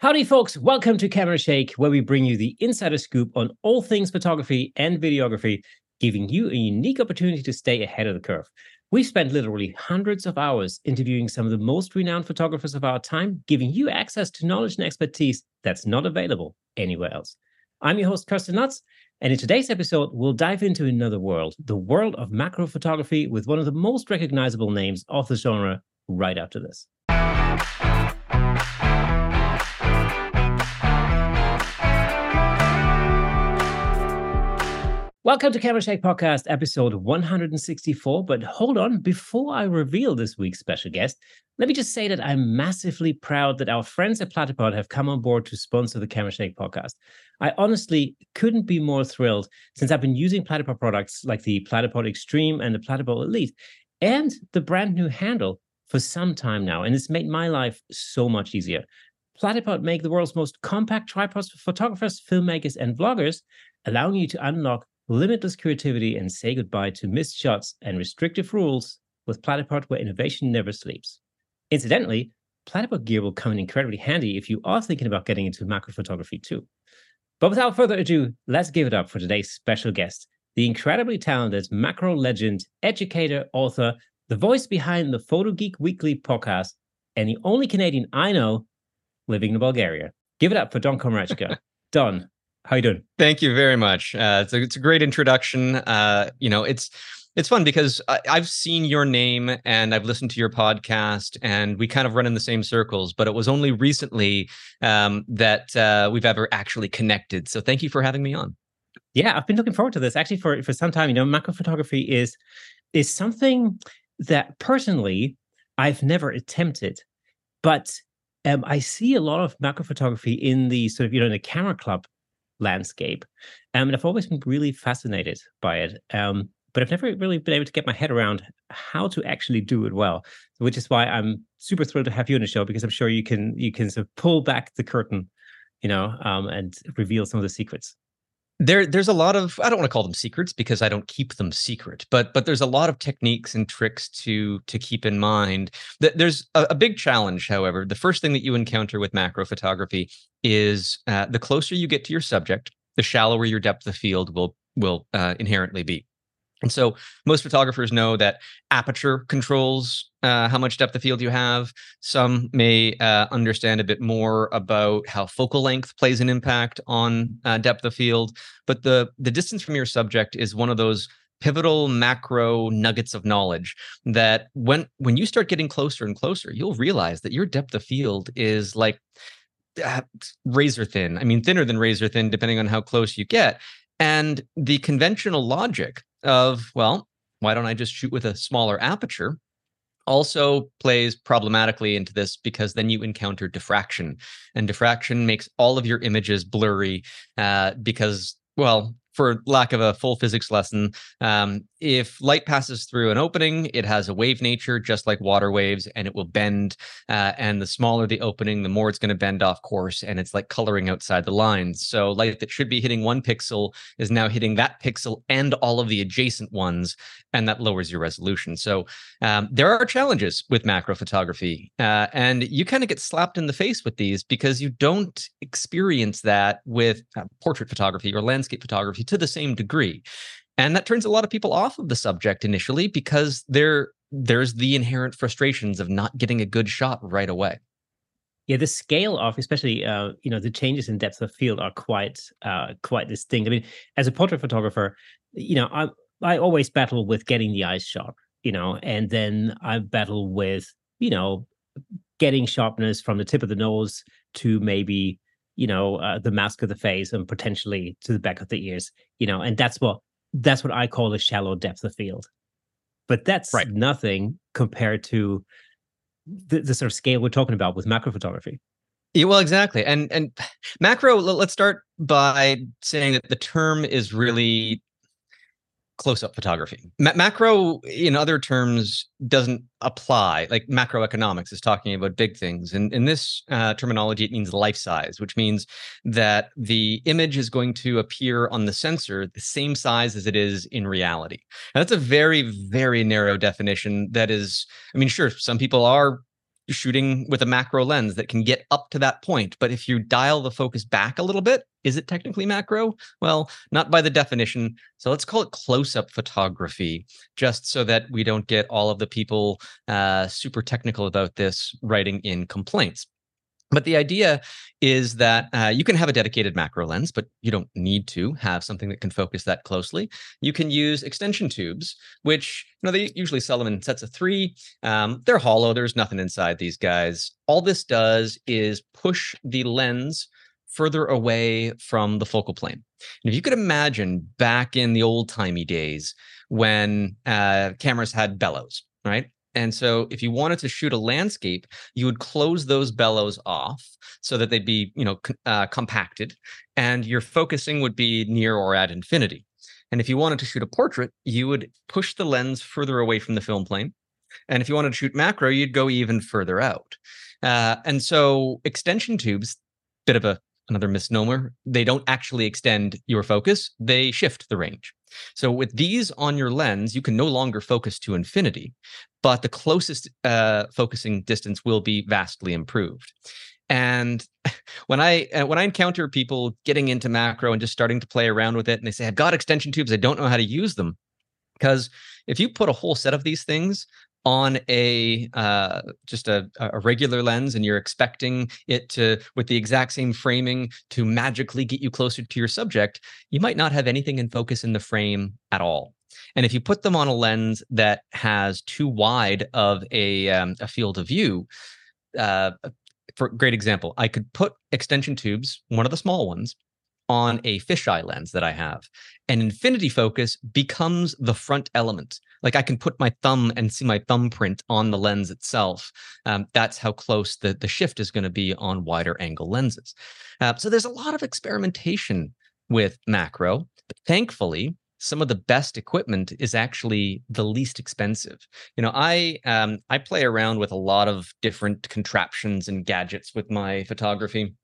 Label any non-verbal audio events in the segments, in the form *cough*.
Howdy, folks. Welcome to Camera Shake, where we bring you the insider scoop on all things photography and videography, giving you a unique opportunity to stay ahead of the curve. We've spent literally hundreds of hours interviewing some of the most renowned photographers of our time, giving you access to knowledge and expertise that's not available anywhere else. I'm your host, Kirsten Nuts, and in today's episode, we'll dive into another world, the world of macro photography, with one of the most recognizable names of the genre right after this. Welcome to Camera Shake Podcast, episode 164. But hold on, before I reveal this week's special guest, let me just say that I'm massively proud that our friends at Platypod have come on board to sponsor the Camera Shake Podcast. I honestly couldn't be more thrilled since I've been using Platypod products like the Platypod Extreme and the Platypod Elite and the brand new handle for some time now. And it's made my life so much easier. Platypod make the world's most compact tripods for photographers, filmmakers, and vloggers, allowing you to unlock limitless creativity and say goodbye to missed shots and restrictive rules with Platypod where innovation never sleeps. Incidentally, Platypod gear will come in incredibly handy if you are thinking about getting into macro photography too. But without further ado, let's give it up for today's special guest, the incredibly talented macro legend, educator, author, the voice behind the Photo Geek Weekly podcast, and the only Canadian I know living in Bulgaria. Give it up for Don Komarechka. *laughs* Don, how you doing? Thank you very much. Uh, it's a it's a great introduction. Uh, you know, it's it's fun because I, have seen your name and I've listened to your podcast, and we kind of run in the same circles. But it was only recently um, that uh, we've ever actually connected. So thank you for having me on. Yeah, I've been looking forward to this actually for for some time. You know, macro photography is is something that personally I've never attempted, but um, I see a lot of macro photography in the sort of you know in the camera club landscape. Um, and I've always been really fascinated by it. Um, but I've never really been able to get my head around how to actually do it well, which is why I'm super thrilled to have you on the show because I'm sure you can you can sort of pull back the curtain, you know, um, and reveal some of the secrets there there's a lot of i don't want to call them secrets because i don't keep them secret but but there's a lot of techniques and tricks to to keep in mind. That there's a, a big challenge however. The first thing that you encounter with macro photography is uh, the closer you get to your subject the shallower your depth of field will will uh, inherently be and so most photographers know that aperture controls uh, how much depth of field you have. Some may uh, understand a bit more about how focal length plays an impact on uh, depth of field. But the the distance from your subject is one of those pivotal macro nuggets of knowledge that when when you start getting closer and closer, you'll realize that your depth of field is like uh, razor thin. I mean, thinner than razor thin, depending on how close you get. And the conventional logic of, well, why don't I just shoot with a smaller aperture? Also plays problematically into this because then you encounter diffraction, and diffraction makes all of your images blurry uh, because, well, for lack of a full physics lesson, um, if light passes through an opening, it has a wave nature, just like water waves, and it will bend. Uh, and the smaller the opening, the more it's going to bend off course, and it's like coloring outside the lines. So light that should be hitting one pixel is now hitting that pixel and all of the adjacent ones, and that lowers your resolution. So um, there are challenges with macro photography, uh, and you kind of get slapped in the face with these because you don't experience that with uh, portrait photography or landscape photography to the same degree. And that turns a lot of people off of the subject initially because there there's the inherent frustrations of not getting a good shot right away. Yeah, the scale of especially uh, you know the changes in depth of field are quite uh, quite distinct. I mean, as a portrait photographer, you know, I I always battle with getting the eyes sharp, you know, and then I battle with you know getting sharpness from the tip of the nose to maybe you know uh, the mask of the face and potentially to the back of the ears you know and that's what that's what i call a shallow depth of field but that's right. nothing compared to the, the sort of scale we're talking about with macro photography yeah, well, exactly. And and *sighs* macro, let's start by saying that the term is really close-up photography. Ma- macro, in other terms, doesn't apply. Like macroeconomics is talking about big things, and in this uh, terminology, it means life size, which means that the image is going to appear on the sensor the same size as it is in reality. Now, that's a very, very narrow definition. That is, I mean, sure, some people are shooting with a macro lens that can get up to that point. But if you dial the focus back a little bit, is it technically macro? Well, not by the definition. So let's call it close up photography, just so that we don't get all of the people uh, super technical about this writing in complaints. But the idea is that uh, you can have a dedicated macro lens, but you don't need to have something that can focus that closely. You can use extension tubes, which you know they usually sell them in sets of three. Um, they're hollow. There's nothing inside these guys. All this does is push the lens further away from the focal plane. And if you could imagine back in the old timey days when uh, cameras had bellows, right? And so if you wanted to shoot a landscape, you would close those bellows off so that they'd be, you know, uh, compacted and your focusing would be near or at infinity. And if you wanted to shoot a portrait, you would push the lens further away from the film plane. And if you wanted to shoot macro, you'd go even further out. Uh, and so extension tubes, bit of a another misnomer, they don't actually extend your focus, they shift the range. So with these on your lens, you can no longer focus to infinity, but the closest uh, focusing distance will be vastly improved. And *laughs* when I uh, when I encounter people getting into macro and just starting to play around with it, and they say, "I've got extension tubes, I don't know how to use them," because if you put a whole set of these things on a uh, just a, a regular lens and you're expecting it to with the exact same framing to magically get you closer to your subject you might not have anything in focus in the frame at all and if you put them on a lens that has too wide of a, um, a field of view uh, for great example i could put extension tubes one of the small ones on a fisheye lens that I have. And infinity focus becomes the front element. Like I can put my thumb and see my thumbprint on the lens itself. Um, that's how close the, the shift is going to be on wider angle lenses. Uh, so there's a lot of experimentation with macro. But thankfully, some of the best equipment is actually the least expensive. You know, I um, I play around with a lot of different contraptions and gadgets with my photography.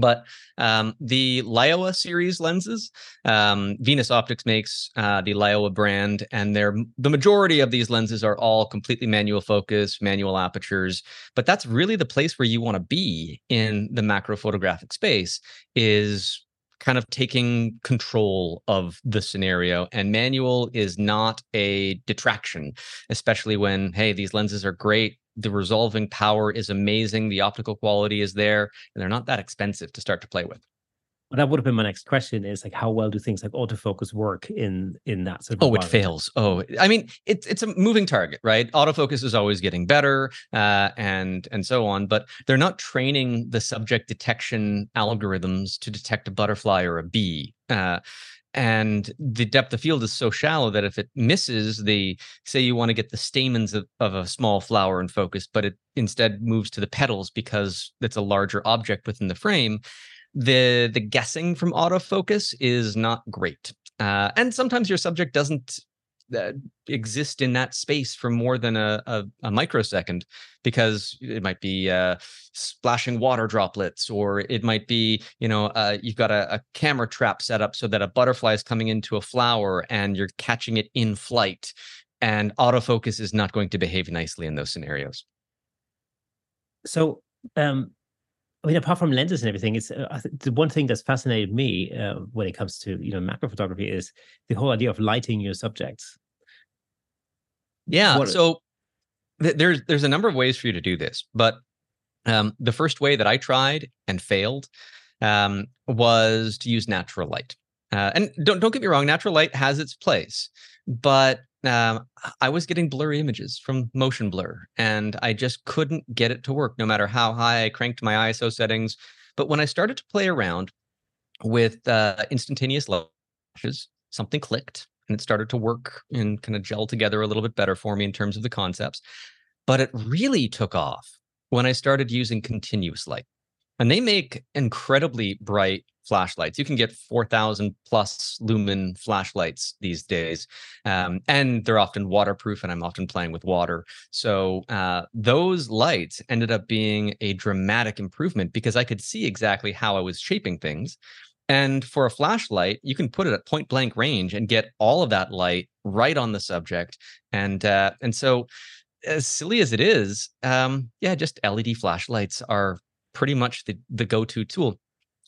But um, the Laowa series lenses, um, Venus Optics makes uh, the Laowa brand, and they're the majority of these lenses are all completely manual focus, manual apertures. But that's really the place where you want to be in the macro photographic space. Is kind of taking control of the scenario and manual is not a detraction especially when hey these lenses are great the resolving power is amazing the optical quality is there and they're not that expensive to start to play with. Well, that would have been my next question is like how well do things like autofocus work in in that sort of oh it fails. Oh i mean it's it's a moving target right? Autofocus is always getting better uh, and and so on but they're not training the subject detection algorithms to detect a butterfly or a bee uh, and the depth of field is so shallow that if it misses the say you want to get the stamens of, of, a small flower in focus but it instead moves to the petals because it's a larger object within the frame the the guessing from autofocus is not great. Uh, and sometimes your subject doesn't uh, exist in that space for more than a, a, a microsecond because it might be uh, splashing water droplets or it might be you know uh, you've got a, a, camera trap set up so that a butterfly is coming into a flower and you're catching it in flight and autofocus is not going to behave nicely in those scenarios so um I mean, apart from lenses and everything, it's uh, the one thing that's fascinated me uh, when it comes to you know macro photography is the whole idea of lighting your subjects. Yeah. What, so th- there's there's a number of ways for you to do this, but um, the first way that I tried and failed um, was to use natural light. Uh, and don't don't get me wrong, natural light has its place, but um, I was getting blurry images from motion blur, and I just couldn't get it to work, no matter how high I cranked my ISO settings. But when I started to play around with uh, instantaneous lashes, something clicked, and it started to work and kind of gel together a little bit better for me in terms of the concepts. But it really took off when I started using continuous light. And they make incredibly bright flashlights. You can get 4,000 plus lumen flashlights these days. Um, and they're often waterproof, and I'm often playing with water. So uh, those lights ended up being a dramatic improvement because I could see exactly how I was shaping things. And for a flashlight, you can put it at point blank range and get all of that light right on the subject. And uh, and so as silly as it is, um, yeah, just LED flashlights are pretty much the the go-to tool.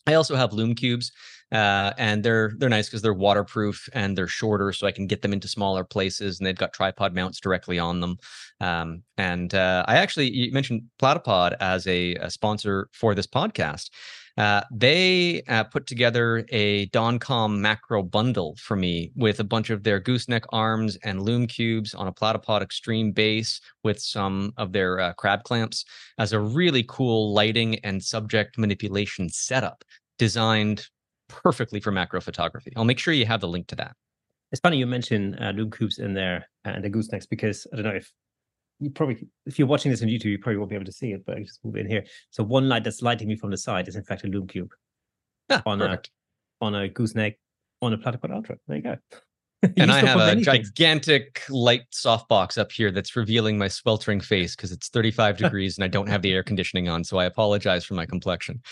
I also have Lume Cubes, uh, and they're they're nice because they're waterproof and they're shorter, so I can get them into smaller places. And they've got tripod mounts directly on them. Um, and uh, I actually you mentioned Platypod as a, a sponsor for this podcast. Uh, they uh, put together a DonKom macro bundle for me with a bunch of their gooseneck arms and Lume Cubes on a platypod extreme base with some of their uh, crab clamps as a really cool lighting and subject manipulation setup designed perfectly for macro photography. I'll make sure you have the link to that. It's funny you mentioned uh, lume cubes in there and the goosenecks because I don't know if you probably if you're watching this on YouTube, you probably won't be able to see it, but I just move in here. So one light that's lighting me from the side is in fact a Lume Cube ah, on perfect. a on a gooseneck on a platypod ultra. There you go. *laughs* and I have a gigantic light softbox up here that's revealing my sweltering face because it's 35 *laughs* degrees and I don't have the air conditioning on. So I apologize for my complexion.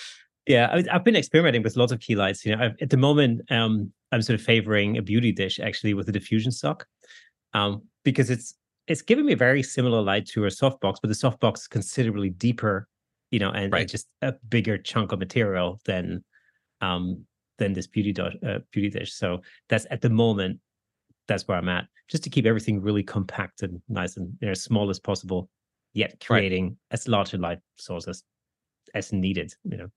Yeah, I, have been experimenting with lots of key lights. You know, I've, at the moment, um, I'm sort of favoring a beauty dish actually with a diffusion sock, um, because it's it's giving me a very similar light to a softbox, but the softbox is considerably deeper, you know, and, right. and just a bigger chunk of material than um than this beauty dish, uh, beauty dish. So that's at the moment, that's where I'm at, just to keep everything really compact and nice and you know, as small as possible, yet creating right. as large a light source as as needed. You know.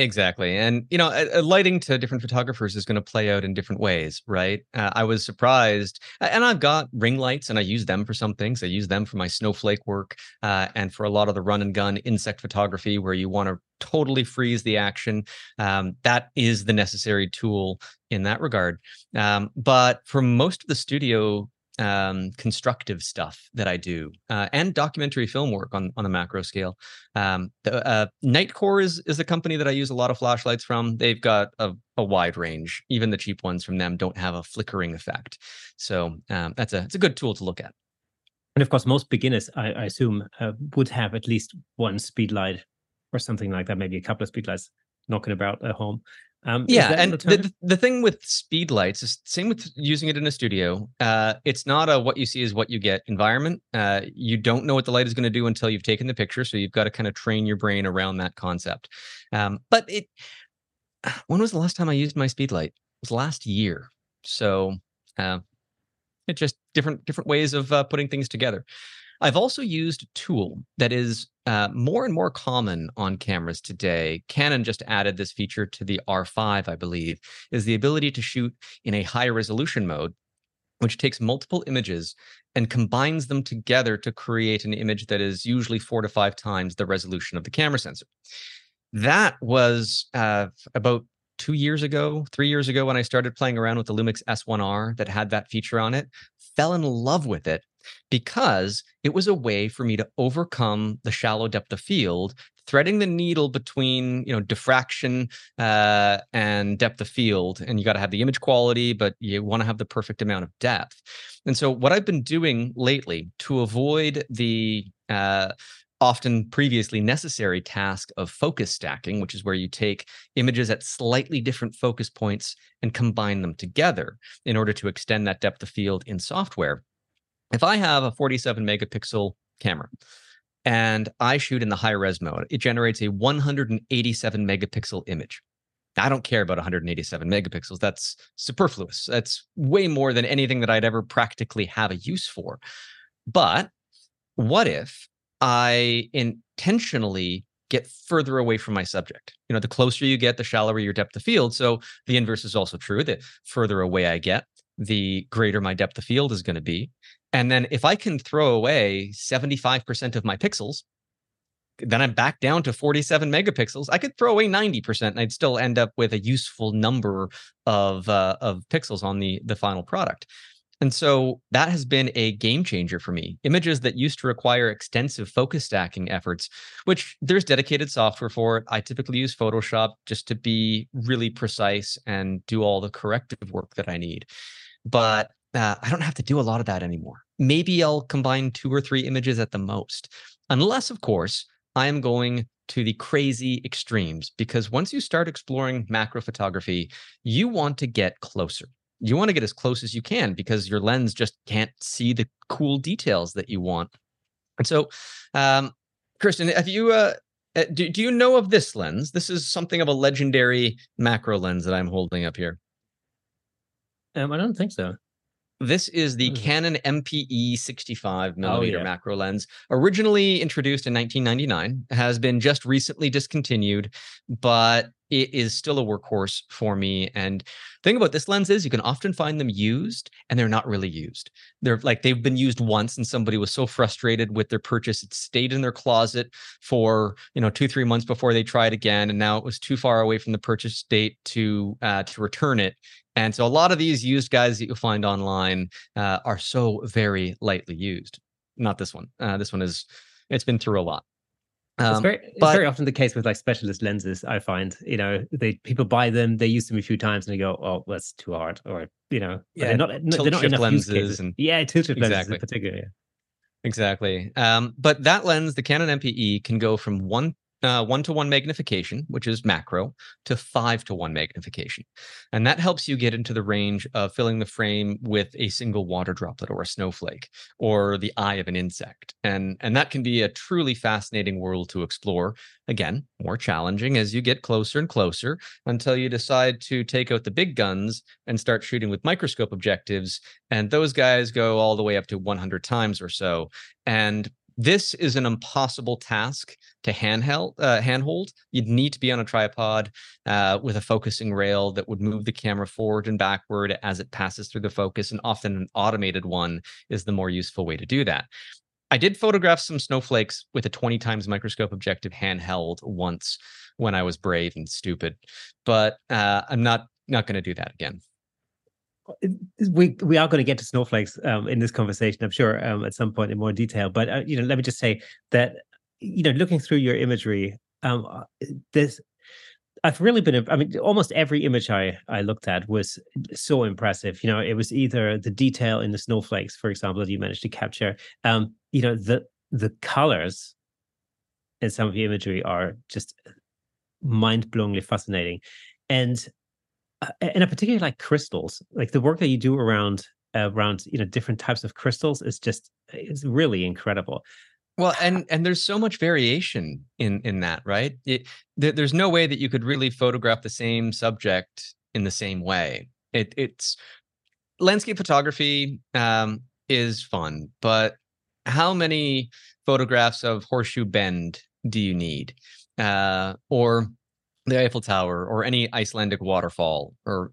Exactly. And, you know, lighting to different photographers is going to play out in different ways, right? Uh, I was surprised. And I've got ring lights and I use them for some things. I use them for my snowflake work uh, and for a lot of the run and gun insect photography where you want to totally freeze the action. Um, that is the necessary tool in that regard. Um, but for most of the studio um, constructive stuff that I do, uh, and documentary film work on on a macro scale. Um, the, uh, Nitecore is is a company that I use a lot of flashlights from. They've got a, a wide range. Even the cheap ones from them don't have a flickering effect. So um, that's a it's a good tool to look at. And of course, most beginners, I, I assume, uh, would have at least one speed light or something like that, maybe a couple of speed lights knocking about at home. Um, yeah, and the, the thing with speed lights is same with using it in a studio. Uh, it's not a what you see is what you get environment. Uh, you don't know what the light is going to do until you've taken the picture, so you've got to kind of train your brain around that concept. Um, but it, *sighs* when was the last time I used my speed light? It was last year. So uh, it just different different ways of uh, putting things together. I've also used a tool that is uh, more and more common on cameras today. Canon just added this feature to the R5, I believe, is the ability to shoot in a high resolution mode, which takes multiple images and combines them together to create an image that is usually four to five times the resolution of the camera sensor. That was uh, about two years ago, three years ago, when I started playing around with the Lumix S1R that had that feature on it, fell in love with it because it was a way for me to overcome the shallow depth of field threading the needle between you know diffraction uh, and depth of field and you got to have the image quality but you want to have the perfect amount of depth and so what i've been doing lately to avoid the uh, often previously necessary task of focus stacking, which is where you take images at slightly different focus points and combine them together in order to extend that depth of field in software. If I have a 47 megapixel camera and I shoot in the high res mode, it generates a 187 megapixel image. I don't care about 187 megapixels. That's superfluous. That's way more than anything that I'd ever practically have a use for. But what if I intentionally get further away from my subject? You know, the closer you get, the shallower your depth of field. So the inverse is also true. The further away I get, the greater my depth of field is going to be. And then if I can throw away 75% of my pixels, then I'm back down to 47 megapixels. I could throw away 90% and I'd still end up with a useful number of uh, of pixels on the the final product. And so that has been a game changer for me. Images that used to require extensive focus stacking efforts, which there's dedicated software for it. I typically use Photoshop just to be really precise and do all the corrective work that I need. But uh, I don't have to do a lot of that anymore. Maybe I'll combine two or three images at the most, unless, of course, I am going to the crazy extremes. Because once you start exploring macro photography, you want to get closer. you want to get as close as you can because your lens just can't see the cool details that you want. And so, um, Kristen, have you uh, uh, do, do you know of this lens? This is something of a legendary macro lens that I'm holding up here. Um, I don't think so. This is the mm-hmm. Canon MP-E 65 millimeter oh, yeah. macro lens, originally introduced in 1999, has been just recently discontinued, but it is still a workhorse for me. And thing about this lens is you can often find them used and they're not really used. They're like they've been used once and somebody was so frustrated with their purchase, it stayed in their closet for, you know, two, three months before they tried again. And now it was too far away from the purchase date to uh, to return it. And so a lot of these used guys that you'll find online uh, are so very lightly used. Not this one. Uh, this one is it's been through a lot. Um, it's, very, it's but, very often the case with like specialist lenses. I find, you know, they people buy them, they use them a few times, and they go, "Oh, that's too hard," or you know, yeah, they're not, they're not enough lenses and yeah, tilt shift exactly. lenses in particular. Yeah. Exactly. Um, but that lens, the Canon MP-E, can go from one one to one magnification, which is macro, to five to one magnification. And that helps you get into the range of filling the frame with a single water droplet or a snowflake or the eye of an insect. And, and that can be a truly fascinating world to explore. Again, more challenging as you get closer and closer until you decide to take out the big guns and start shooting with microscope objectives. And those guys go all the way up to 100 times or so. And this is an impossible task to handheld, uh, handhold. You'd need to be on a tripod uh, with a focusing rail that would move the camera forward and backward as it passes through the focus. And often an automated one is the more useful way to do that. I did photograph some snowflakes with a 20 times microscope objective handheld once when I was brave and stupid, but uh, I'm not not going to do that again we we are going to get to snowflakes um, in this conversation, I'm sure, um, at some point in more detail. But uh, you know, let me just say that you know, looking through your imagery, um, uh, this I've really been. I mean, almost every image I I looked at was so impressive. You know, it was either the detail in the snowflakes, for example, that you managed to capture. Um, you know, the the colors in some of the imagery are just mind-blowingly fascinating, and and I particularly like crystals. Like the work that you do around around you know different types of crystals is just is really incredible. Well, and and there's so much variation in in that, right? It, there, there's no way that you could really photograph the same subject in the same way. It, it's landscape photography um, is fun, but how many photographs of Horseshoe Bend do you need? Uh, or the Eiffel Tower or any Icelandic waterfall or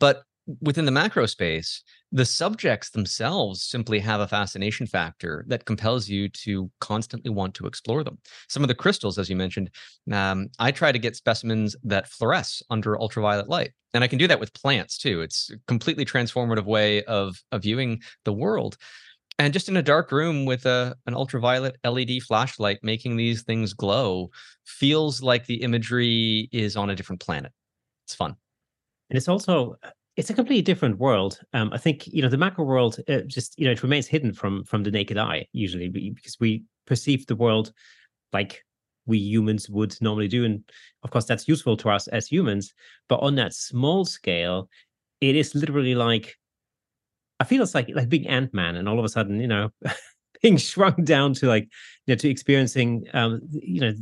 but within the macro space the subjects themselves simply have a fascination factor that compels you to constantly want to explore them. Some of the crystals as you mentioned um, i try to get specimens that fluoresce under ultraviolet light and i can do that with plants too. It's a completely transformative way of, of viewing the world and just in a dark room with a an ultraviolet LED flashlight making these things glow feels like the imagery is on a different planet. It's fun. And it's also it's a completely different world. Um, I think you know the macro world uh, just you know it remains hidden from from the naked eye usually because we perceive the world like we humans would normally do, and of course that's useful to us as humans. But on that small scale, it is literally like I feel it's like like being Ant Man, and all of a sudden, you know, *laughs* being shrunk down to like you know to experiencing um you know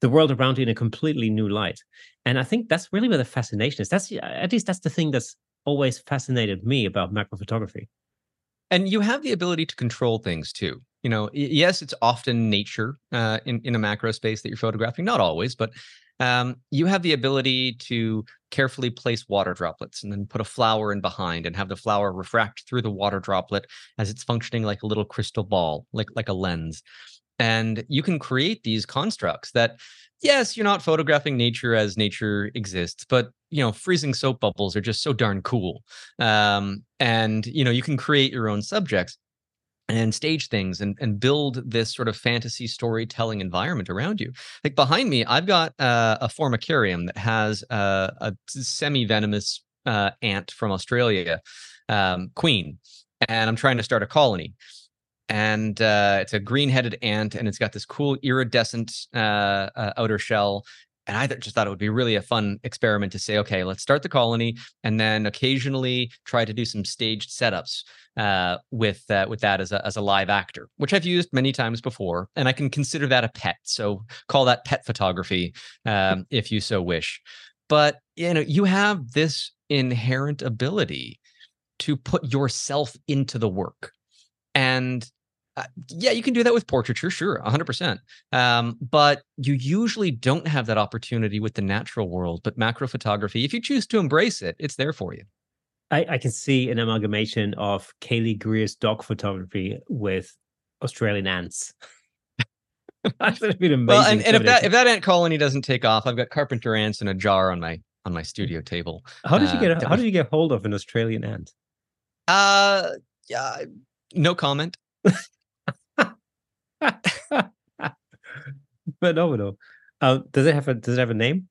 the world around you in a completely new light. And I think that's really where the fascination is. That's at least that's the thing that's always fascinated me about macro photography. And you have the ability to control things too. You know, yes, it's often nature uh, in in a macro space that you're photographing. Not always, but um, you have the ability to carefully place water droplets and then put a flower in behind and have the flower refract through the water droplet as it's functioning like a little crystal ball, like like a lens. And you can create these constructs that, yes, you're not photographing nature as nature exists, but you know, freezing soap bubbles are just so darn cool. Um, and you know, you can create your own subjects and stage things and, and build this sort of fantasy storytelling environment around you. Like behind me, I've got uh, a formicarium that has uh, a semi-venomous uh, ant from Australia, um, queen, and I'm trying to start a colony. And uh, it's a green-headed ant, and it's got this cool iridescent uh, uh, outer shell. And I just thought it would be really a fun experiment to say, okay, let's start the colony, and then occasionally try to do some staged setups uh, with uh, with that as a as a live actor, which I've used many times before, and I can consider that a pet. So call that pet photography um, if you so wish. But you know, you have this inherent ability to put yourself into the work, and uh, yeah, you can do that with portraiture, sure, 100%. Um, but you usually don't have that opportunity with the natural world. But macro photography, if you choose to embrace it, it's there for you. I, I can see an amalgamation of Kaylee Greer's dog photography with Australian ants. That's been amazing. Well, and, and if that if that ant colony doesn't take off, I've got carpenter ants in a jar on my on my studio table. How did you get uh, how did you get hold of an Australian ant? Uh yeah, no comment. *laughs* *laughs* Phenomenal. Uh, does it have a does it have a name?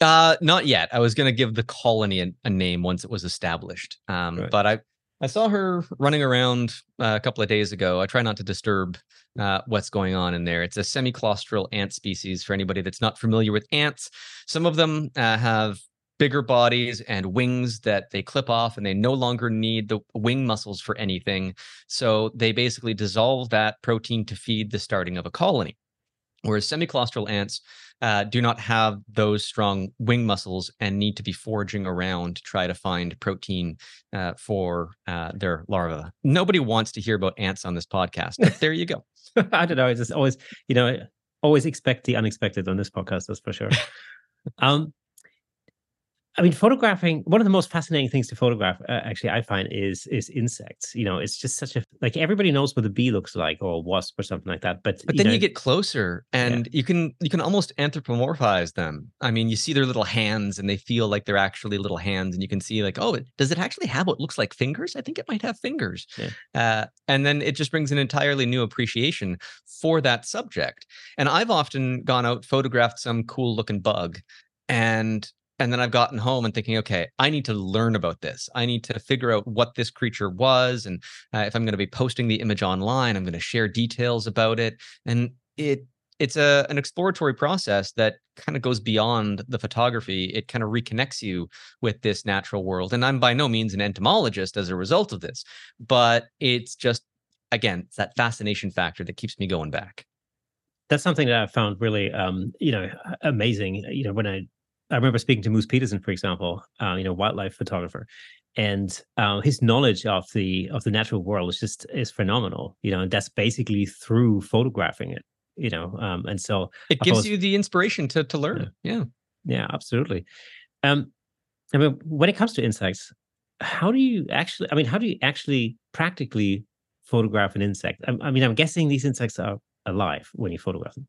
Uh, not yet. I was going to give the colony a, a, name once it was established. Um, right. but I I saw her running around uh, a couple of days ago. I try not to disturb uh, what's going on in there. It's a semi-claustral ant species. For anybody that's not familiar with ants, some of them uh, have bigger bodies and wings that they clip off and they no longer need the wing muscles for anything. So they basically dissolve that protein to feed the starting of a colony. Whereas semiclaustral ants uh, do not have those strong wing muscles and need to be foraging around to try to find protein uh, for uh, their larvae. Nobody wants to hear about ants on this podcast, but there you go. *laughs* I don't know. It's just always, you know, always expect the unexpected on this podcast. That's for sure. *laughs* um, I mean, photographing. One of the most fascinating things to photograph, uh, actually, I find is is insects. You know, it's just such a like everybody knows what a bee looks like or a wasp or something like that. But but you then know, you get closer and yeah. you can you can almost anthropomorphize them. I mean, you see their little hands and they feel like they're actually little hands, and you can see like, oh, does it actually have what looks like fingers? I think it might have fingers. Yeah. Uh, and then it just brings an entirely new appreciation for that subject. And I've often gone out photographed some cool looking bug and and then I've gotten home and thinking, okay, I need to learn about this. I need to figure out what this creature was, and uh, if I'm going to be posting the image online, I'm going to share details about it. And it it's a an exploratory process that kind of goes beyond the photography. It kind of reconnects you with this natural world. And I'm by no means an entomologist as a result of this, but it's just again, it's that fascination factor that keeps me going back that's something that I found really, um, you know, amazing. You know, when I I remember speaking to Moose Peterson, for example, uh, you know, wildlife photographer, and uh, his knowledge of the of the natural world is just is phenomenal. You know, and that's basically through photographing it. You know, um, and so it gives you the inspiration to to learn. Yeah, yeah, yeah absolutely. Um, I mean, when it comes to insects, how do you actually? I mean, how do you actually practically photograph an insect? I, I mean, I'm guessing these insects are alive when you photograph them.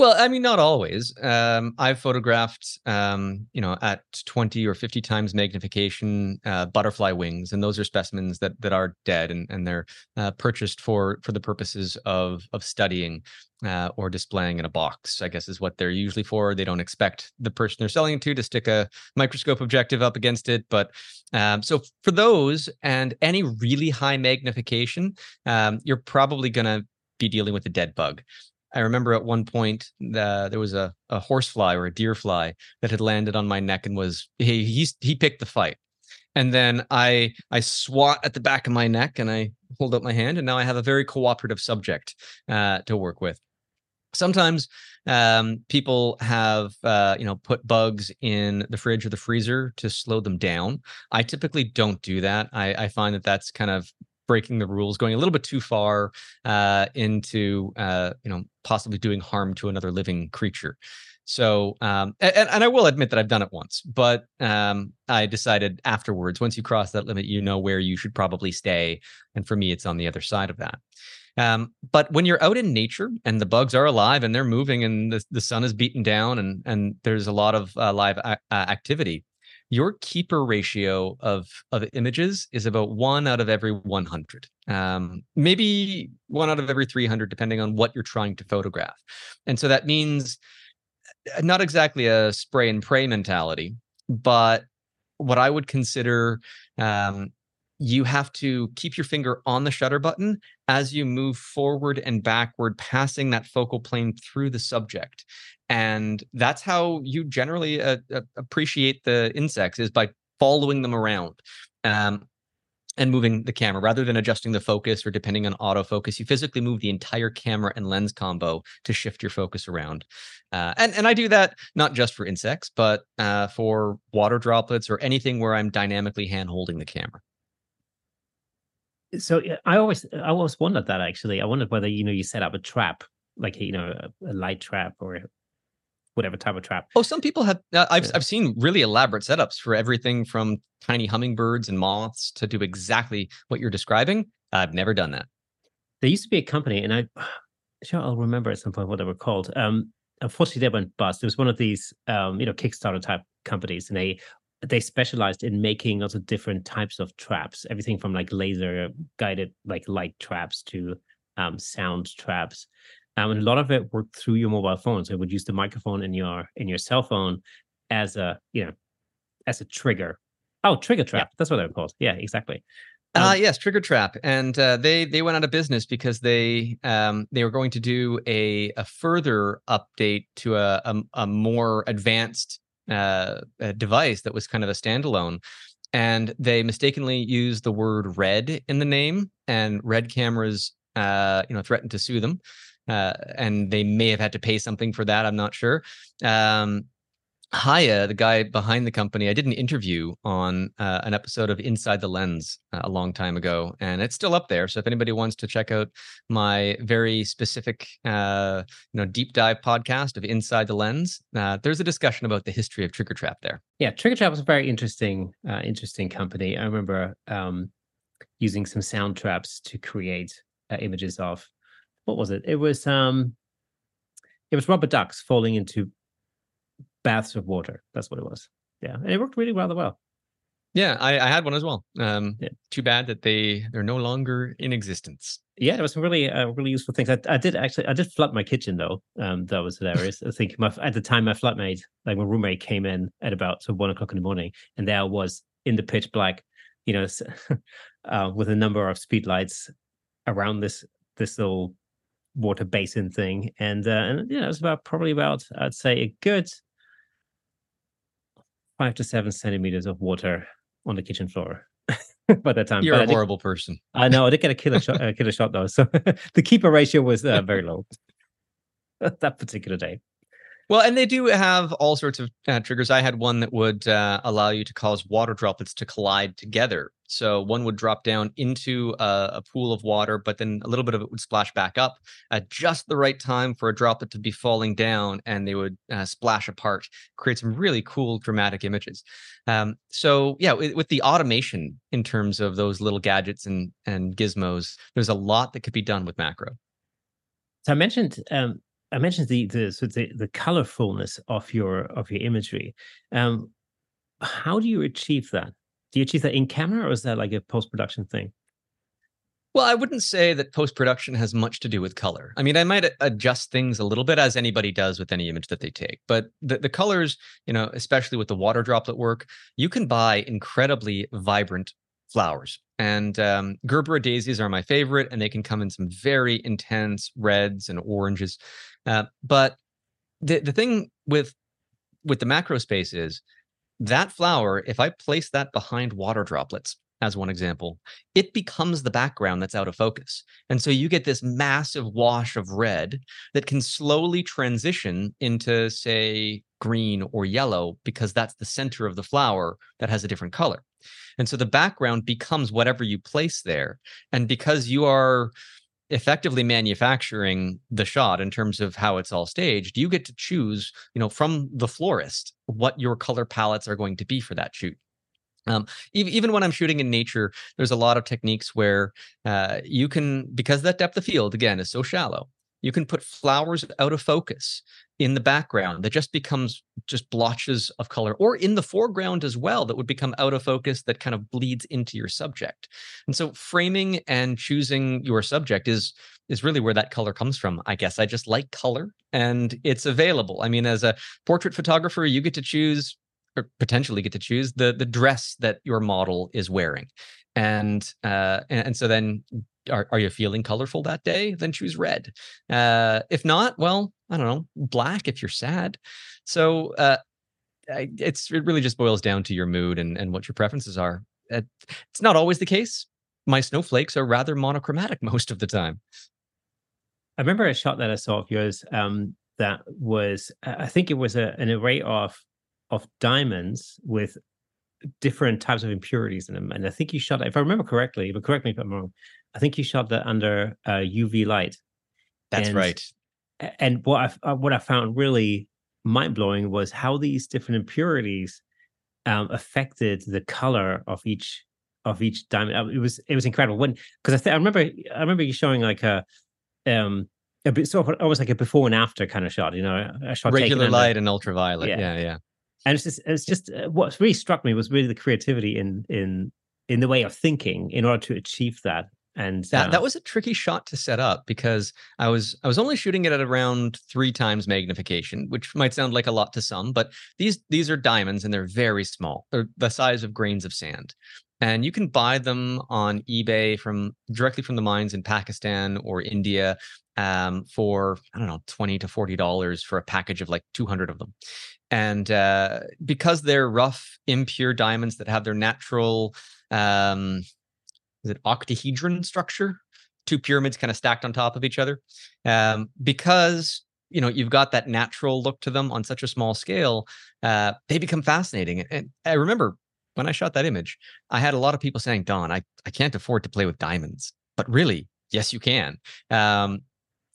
Well, I mean, not always. Um, I've photographed, um, you know, at 20 or 50 times magnification uh, butterfly wings, and those are specimens that that are dead and, and they're uh, purchased for for the purposes of of studying uh, or displaying in a box. I guess is what they're usually for. They don't expect the person they're selling it to to stick a microscope objective up against it. But um, so for those and any really high magnification, um, you're probably going to be dealing with a dead bug. I remember at one point the, there was a, a horsefly or a deer fly that had landed on my neck and was he he he picked the fight. And then I I swat at the back of my neck and I hold up my hand and now I have a very cooperative subject uh, to work with. Sometimes um, people have uh, you know put bugs in the fridge or the freezer to slow them down. I typically don't do that. I, I find that that's kind of breaking the rules, going a little bit too far uh, into uh, you know possibly doing harm to another living creature. So, um, and, and I will admit that I've done it once, but um, I decided afterwards, once you cross that limit, you know where you should probably stay. And for me, it's on the other side of that. Um, but when you're out in nature and the bugs are alive and they're moving and the, the sun is beaten down and, and there's a lot of uh, live a- activity, your keeper ratio of of images is about one out of every 100 um, maybe one out of every 300 depending on what you're trying to photograph. And so that means uh, not exactly a spray and pray mentality but what i would consider um, you have to keep your finger on the shutter button as you move forward and backward, passing that focal plane through the subject. And that's how you generally uh, uh, appreciate the insects is by following them around. Um, and moving the camera rather than adjusting the focus or depending on autofocus you physically move the entire camera and lens combo to shift your focus around uh, and and i do that not just for insects but uh, for water droplets or anything where i'm dynamically hand holding the camera so i always i always wondered that actually i wondered whether you know you set up a trap like you know a, a light trap or whatever type of trap. Oh, some people have. Uh, I've yeah. I've seen really elaborate setups for everything from tiny hummingbirds and moths to do exactly what you're describing. I've never done that. There used to be a company, and I *sighs* sure I'll remember at some point what they were called. Um, unfortunately, they went bust. It was one of these, um, you know, Kickstarter type companies, and they they specialized in making lots of different types of traps, everything from like laser guided like light traps to um, sound traps. Um, and a lot of it worked through your mobile phone. So it would use the microphone in your in your cell phone as a you know as a trigger. Oh, Triggertrap. Yeah. That's what they're called. Yeah, exactly. Um, uh, yes, Triggertrap, and uh, they they went out of business because they um, they were going to do a a further update to a a, a more advanced uh, device that was kind of a standalone, and they mistakenly used the word "red" in the name, and Red cameras, uh, you know, threatened to sue them uh, and they may have had to pay something for that. I'm not sure. Um, Haje, the guy behind the company, I did an interview on uh, an episode of Inside the Lens uh, a long time ago, and it's still up there. So if anybody wants to check out my very specific, uh, you know, deep dive podcast of Inside the Lens, uh, there's a discussion about the history of Triggertrap there. Yeah, Triggertrap was a very interesting, uh, interesting company. I remember um, using some sound traps to create uh, images of what was it? It was um it was rubber ducks falling into baths of water. That's what it was. Yeah. And it worked really rather well. Yeah, I, I had one as well. Um yeah. too bad that they they're no longer in existence. Yeah, it was some really uh, really useful things. I, I did actually I did flood my kitchen though. Um that was hilarious. I think my at the time my flatmate, like my roommate came in at about so one o'clock in the morning and there I was in the pitch black, you know, *laughs* uh, with a number of speed lights around this this little water basin thing, and uh, and you know it's about probably about I'd say a good five to seven centimeters of water on the kitchen floor *laughs* by that time. You're but a horrible person. I know. I did get a killer shot, a killer shot though, so *laughs* the keeper ratio was uh, very low *laughs* that particular day. Well, and they do have all sorts of uh, triggers. I had one that would uh, allow you to cause water droplets to collide together. So one would drop down into a, a, pool of water, but then a little bit of it would splash back up at just the right time for a droplet to be falling down, and they would uh, splash apart, create some really cool dramatic images. Um, so yeah, with, with the automation in terms of those little gadgets and and gizmos, there's a lot that could be done with macro. So I mentioned um, I mentioned the the so the, the colorfulness of your of your imagery. Um, how do you achieve that? Do you achieve that in camera, or is that like a post production thing? Well, I wouldn't say that post production has much to do with color. I mean, I might adjust things a little bit as anybody does with any image that they take. But the, the colors, you know, especially with the water droplet work, you can buy incredibly vibrant flowers. And um, Gerbera daisies are my favorite, and they can come in some very intense reds and oranges. Uh, but the the thing with with the macro space is that flower, if I place that behind water droplets, as one example, it becomes the background that's out of focus. And so you get this massive wash of red that can slowly transition into, say, green or yellow, because that's the center of the flower that has a different color. And so the background becomes whatever you place there. And because you are effectively manufacturing the shot in terms of how it's all staged you get to choose you know from the florist what your color palettes are going to be for that shoot. Um, even when I'm shooting in nature, there's a lot of techniques where uh, you can, because that depth of field again is so shallow, you can put flowers out of focus in the background. That just becomes just blotches of color or in the foreground as well that would become out of focus that kind of bleeds into your subject. And so framing and choosing your subject is is really where that color comes from i guess. I just like color and it's available. I mean as a portrait photographer you get to choose or potentially get to choose the the dress that your model is wearing. And uh, and, and so then are, are you feeling colorful that day? Then choose red. Uh, if not well i don't know black if you're sad. So uh, it's it really just boils down to your mood and, and what your preferences are. It's not always the case. My snowflakes are rather monochromatic *laughs* most of the time. I remember a shot that i saw of yours um, that was i think it was a, an array of of diamonds with different types of impurities in them. And I think you shot, if I remember correctly, but correct me if I'm wrong, I think you shot that under uh, UV light. That's and, right. And what I uh, what I found really mind blowing was how these different impurities um, affected the color of each of each diamond. Uh, it was it was incredible when because I, th- I remember I remember you showing like a um a bit sort of almost like a before and after kind of shot. You know, a shot regular light and ultraviolet. Yeah, yeah. yeah and it's just it's just uh, what really struck me was really the creativity in in in the way of thinking in order to achieve that and that, uh, that was a tricky shot to set up because i was i was only shooting it at around three times magnification which might sound like a lot to some but these these are diamonds and they're very small. They're the size of grains of sand. And you can buy them on ebay from directly from the mines in pakistan or india um, for i don't know 20 to 40 dollars for a package of like 200 of them. And uh, because they're rough, impure diamonds that have their natural, um, is it octahedron structure? Two pyramids kind of stacked on top of each other. Um, because you know you've got that natural look to them on such a small scale, uh, they become fascinating. And I remember when I shot that image, I had a lot of people saying, "Don, I I can't afford to play with diamonds," but really, yes, you can. Um,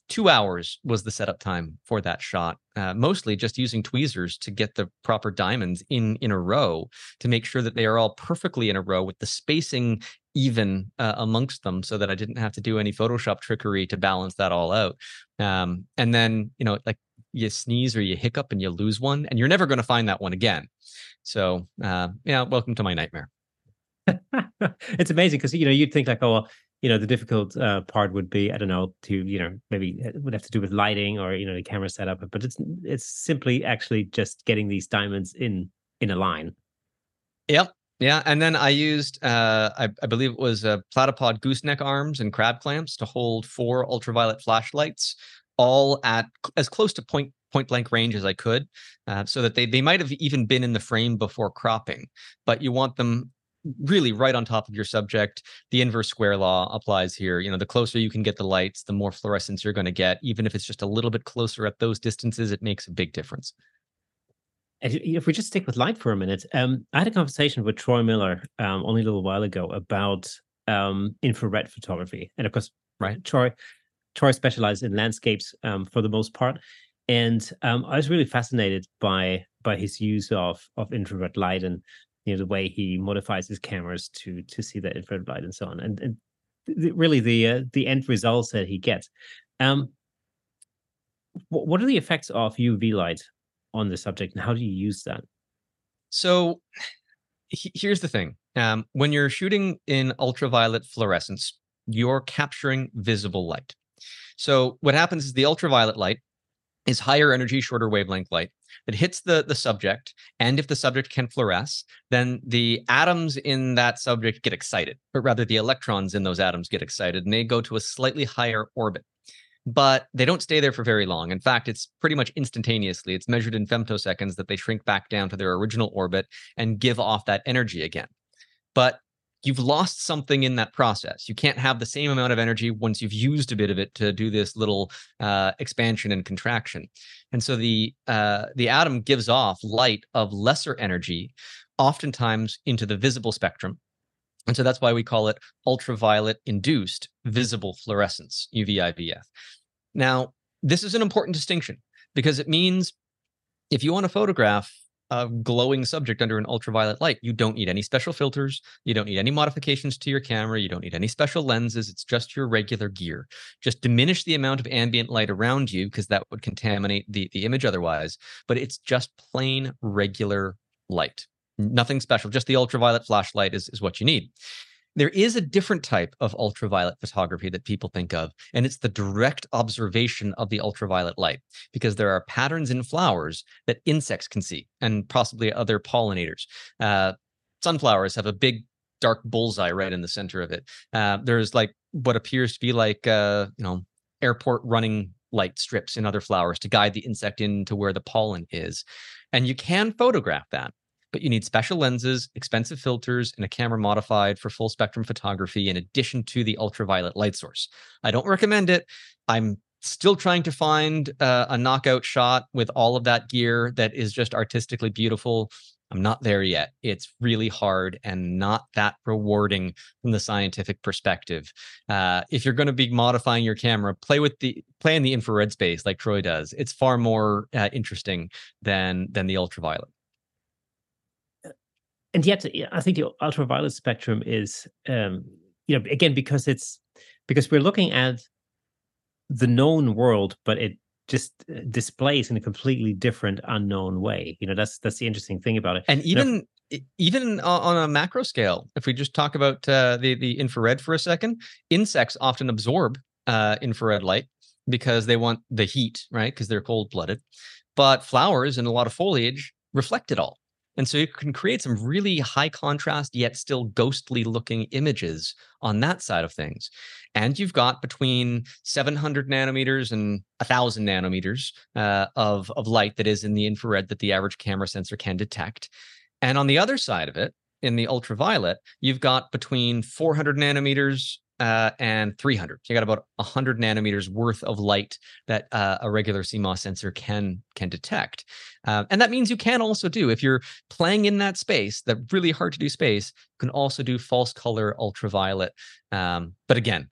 two hours was the setup time for that shot uh, mostly just using tweezers to get the proper diamonds in in a row to make sure that they are all perfectly in a row with the spacing even uh, amongst them so that i didn't have to do any photoshop trickery to balance that all out. Um, and then you know like you sneeze or you hiccup and you lose one and you're never going to find that one again. So uh, yeah welcome to my nightmare. *laughs* It's amazing because you know you'd think like oh well you know the difficult uh, part would be i don't know to you know maybe it would have to do with lighting or you know the camera setup but it's it's simply actually just getting these diamonds in in a line yep yeah and then i used uh i, I believe it was a platypod gooseneck arms and crab clamps to hold four ultraviolet flashlights all at as close to point point blank range as I could, uh, so that they they might have even been in the frame before cropping. But you want them really right on top of your subject. The inverse square law applies here. You know, the closer you can get the lights, the more fluorescence you're going to get. Even if it's just a little bit closer at those distances, it makes a big difference. If we just stick with light for a minute, um, I had a conversation with Troy Miller um, only a little while ago about um, infrared photography, and of course, right, Troy, Troy specialized in landscapes um, for the most part, and um, I was really fascinated by by his use of of infrared light and you know the way he modifies his cameras to to see that infrared light and so on. And, and th- really the uh, the end results that he gets um what, are the effects of uv light on the subject and how do you use that? So he, here's the thing um, when you're shooting in ultraviolet fluorescence you're capturing visible light. So what happens is the ultraviolet light is higher energy shorter wavelength light that hits the the subject and if the subject can fluoresce then the atoms in that subject get excited but rather the electrons in those atoms get excited and they go to a slightly higher orbit. But they don't stay there for very long. In fact it's pretty much instantaneously it's measured in femtoseconds that they shrink back down to their original orbit and give off that energy again. But you've lost something in that process. You can't have the same amount of energy once you've used a bit of it to do this little uh, expansion and contraction. And so the uh, the atom gives off light of lesser energy, oftentimes into the visible spectrum. And so that's why we call it ultraviolet induced visible fluorescence, UVIVF. Now, this is an important distinction because it means if you want to photograph a glowing subject under an ultraviolet light. You don't need any special filters. You don't need any modifications to your camera. You don't need any special lenses. It's just your regular gear. Just diminish the amount of ambient light around you because that would contaminate the, the image otherwise. But it's just plain regular light. Nothing special. Just the ultraviolet flashlight is, is what you need. There is a different type of ultraviolet photography that people think of, and it's the direct observation of the ultraviolet light because there are patterns in flowers that insects can see and possibly other pollinators. Uh, sunflowers have a big dark bullseye right in the center of it. Uh, there's like what appears to be like uh, you know airport running light strips in other flowers to guide the insect into where the pollen is, and you can photograph that. But you need special lenses, expensive filters, and a camera modified for full spectrum photography, in addition to the ultraviolet light source. I don't recommend it. I'm still trying to find uh, a knockout shot with all of that gear that is just artistically beautiful. I'm not there yet. It's really hard and not that rewarding from the scientific perspective. Uh, if you're going to be modifying your camera, play with the play in the infrared space like Troy does. It's far more uh, interesting than than the ultraviolet. And yet, I think the ultraviolet spectrum is, um, you know, again because it's because we're looking at the known world, but it just uh, displays in a completely different, unknown way. You know, that's that's the interesting thing about it. And even now, even on a macro scale, if we just talk about uh, the the infrared for a second, insects often absorb uh, infrared light because they want the heat, right? Because they're cold blooded. But flowers and a lot of foliage reflect it all. And so you can create some really high contrast, yet still ghostly looking images on that side of things. And you've got between 700 nanometers and 1,000 nanometers uh, of, of light that is in the infrared that the average camera sensor can detect. And on the other side of it, in the ultraviolet, you've got between 400 nanometers uh, and 300. So You got about 100 nanometers worth of light that uh, a regular CMOS sensor can can detect, uh, and that means you can also do if you're playing in that space, that really hard to do space, you can also do false color ultraviolet. Um, but again,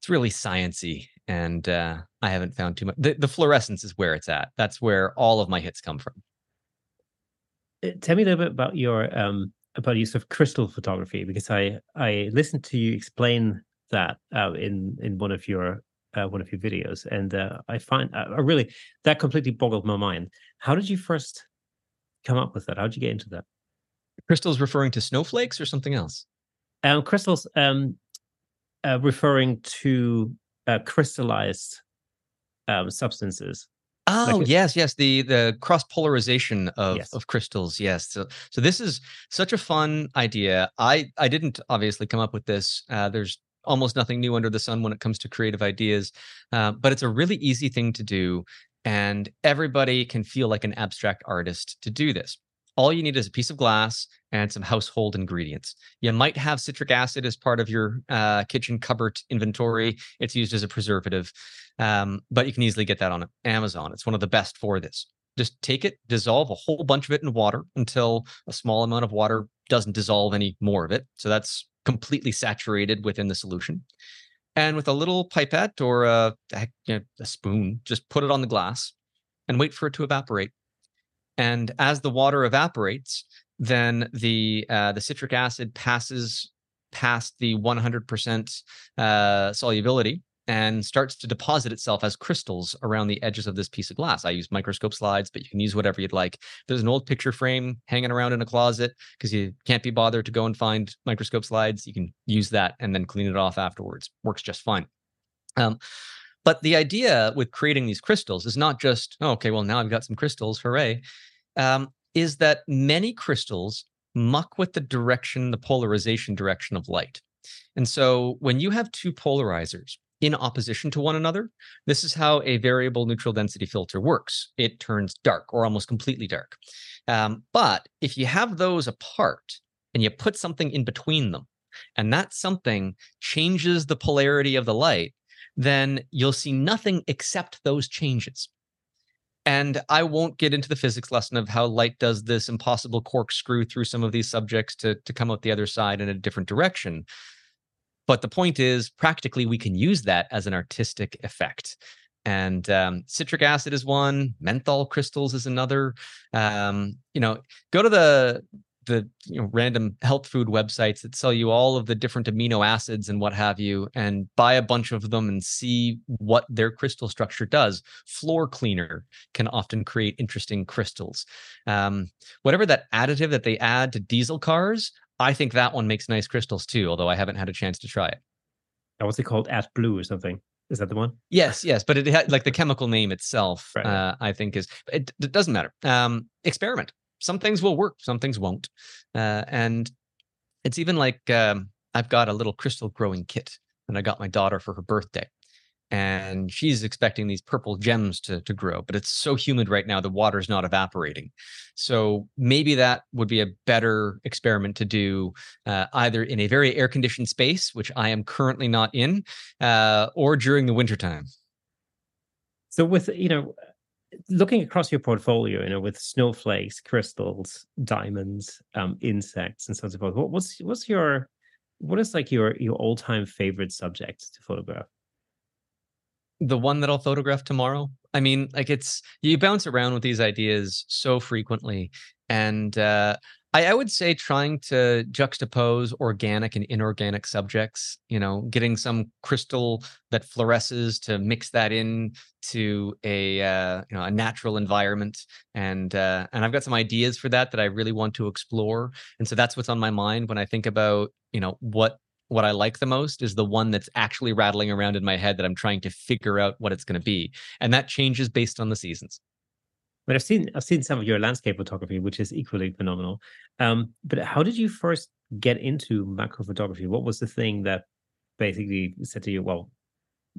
it's really sciency, and uh, I haven't found too much. The, the fluorescence is where it's at. That's where all of my hits come from. Uh, tell me a little bit about your um, about use of crystal photography because I I listened to you explain that uh, in in one of your uh, one of your videos, and uh, I find uh, I really that completely boggled my mind. How did you first come up with that? How did you get into that? Crystals referring to snowflakes or something else? Um, crystals um, uh, referring to uh, crystallized um, substances. Oh like yes, yes. The the cross polarization of yes. of crystals. Yes. So so this is such a fun idea. I I didn't obviously come up with this. Uh, there's almost nothing new under the sun when it comes to creative ideas, uh, but it's a really easy thing to do, and everybody can feel like an abstract artist to do this. All you need is a piece of glass and some household ingredients. You might have citric acid as part of your uh, kitchen cupboard inventory. It's used as a preservative. Um, but you can easily get that on Amazon. It's one of the best for this. Just take it, dissolve a whole bunch of it in water until a small amount of water doesn't dissolve any more of it. So that's completely saturated within the solution. And with a little pipette or a, a spoon, just put it on the glass and wait for it to evaporate. And as the water evaporates, then the uh, the citric acid passes past the 100% uh, solubility and starts to deposit itself as crystals around the edges of this piece of glass. I use microscope slides, but you can use whatever you'd like. There's an old picture frame hanging around in a closet because you can't be bothered to go and find microscope slides. You can use that and then clean it off afterwards. Works just fine. Um, but the idea with creating these crystals is not just, oh, okay, well, now I've got some crystals, hooray, um, is that many crystals muck with the direction, the polarization direction of light. And so when you have two polarizers, in opposition to one another. This is how a variable neutral density filter works. It turns dark or almost completely dark. Um, but if you have those apart and you put something in between them, and that something changes the polarity of the light, then you'll see nothing except those changes. And I won't get into the physics lesson of how light does this impossible corkscrew through some of these subjects to, to come out the other side in a different direction. But the point is, practically, we can use that as an artistic effect. And um, citric acid is one, menthol crystals is another. Um, you know, go to the the you know, random health food websites that sell you all of the different amino acids and what have you, and buy a bunch of them and see what their crystal structure does. Floor cleaner can often create interesting crystals. Um, whatever that additive that they add to diesel cars, I think that one makes nice crystals too, although I haven't had a chance to try it. what's it called? AdBlue or something? Is that the one? Yes, yes, but it had like the chemical name itself. Right. Uh, I think is it, it doesn't matter. Um, experiment. Some things will work, some things won't, uh, and it's even like um, I've got a little crystal growing kit and I got my daughter for her birthday. And she's expecting these purple gems to, to grow but it's so humid right now the water's not evaporating. So maybe that would be a better experiment to do uh, either in a very air conditioned space which i am currently not in uh, or during the wintertime. So with you know looking across your portfolio you know with snowflakes crystals diamonds um, insects and so on and so forth what, what's what's your what is like your your all-time favorite subject to photograph the one that I'll photograph tomorrow. I mean, like it's you bounce around with these ideas so frequently, and uh, I, I would say trying to juxtapose organic and inorganic subjects. You know, getting some crystal that fluoresces to mix that in to a uh, you know a natural environment, and uh, and I've got some ideas for that that I really want to explore, and so that's what's on my mind when I think about you know what what I like the most is the one that's actually rattling around in my head that I'm trying to figure out what it's going to be, and that changes based on the seasons. But I've seen I've seen some of your landscape photography, which is equally phenomenal. Um, but how did you first get into macro photography? What was the thing that basically said to you, "Well,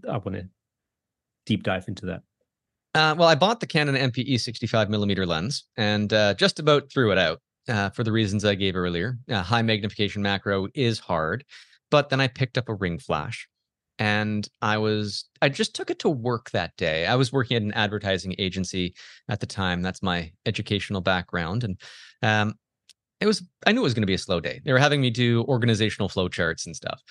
I want to deep dive into that"? Uh, well, I bought the Canon MP-E 65 millimeter lens and uh, just about threw it out uh, for the reasons I gave earlier. Uh, high magnification macro is hard. But then I picked up a ring flash and I was I just took it to work that day. I was working at an advertising agency at the time. That's my educational background, and um, it was I knew it was going to be a slow day. They were having me do organizational flow charts and stuff,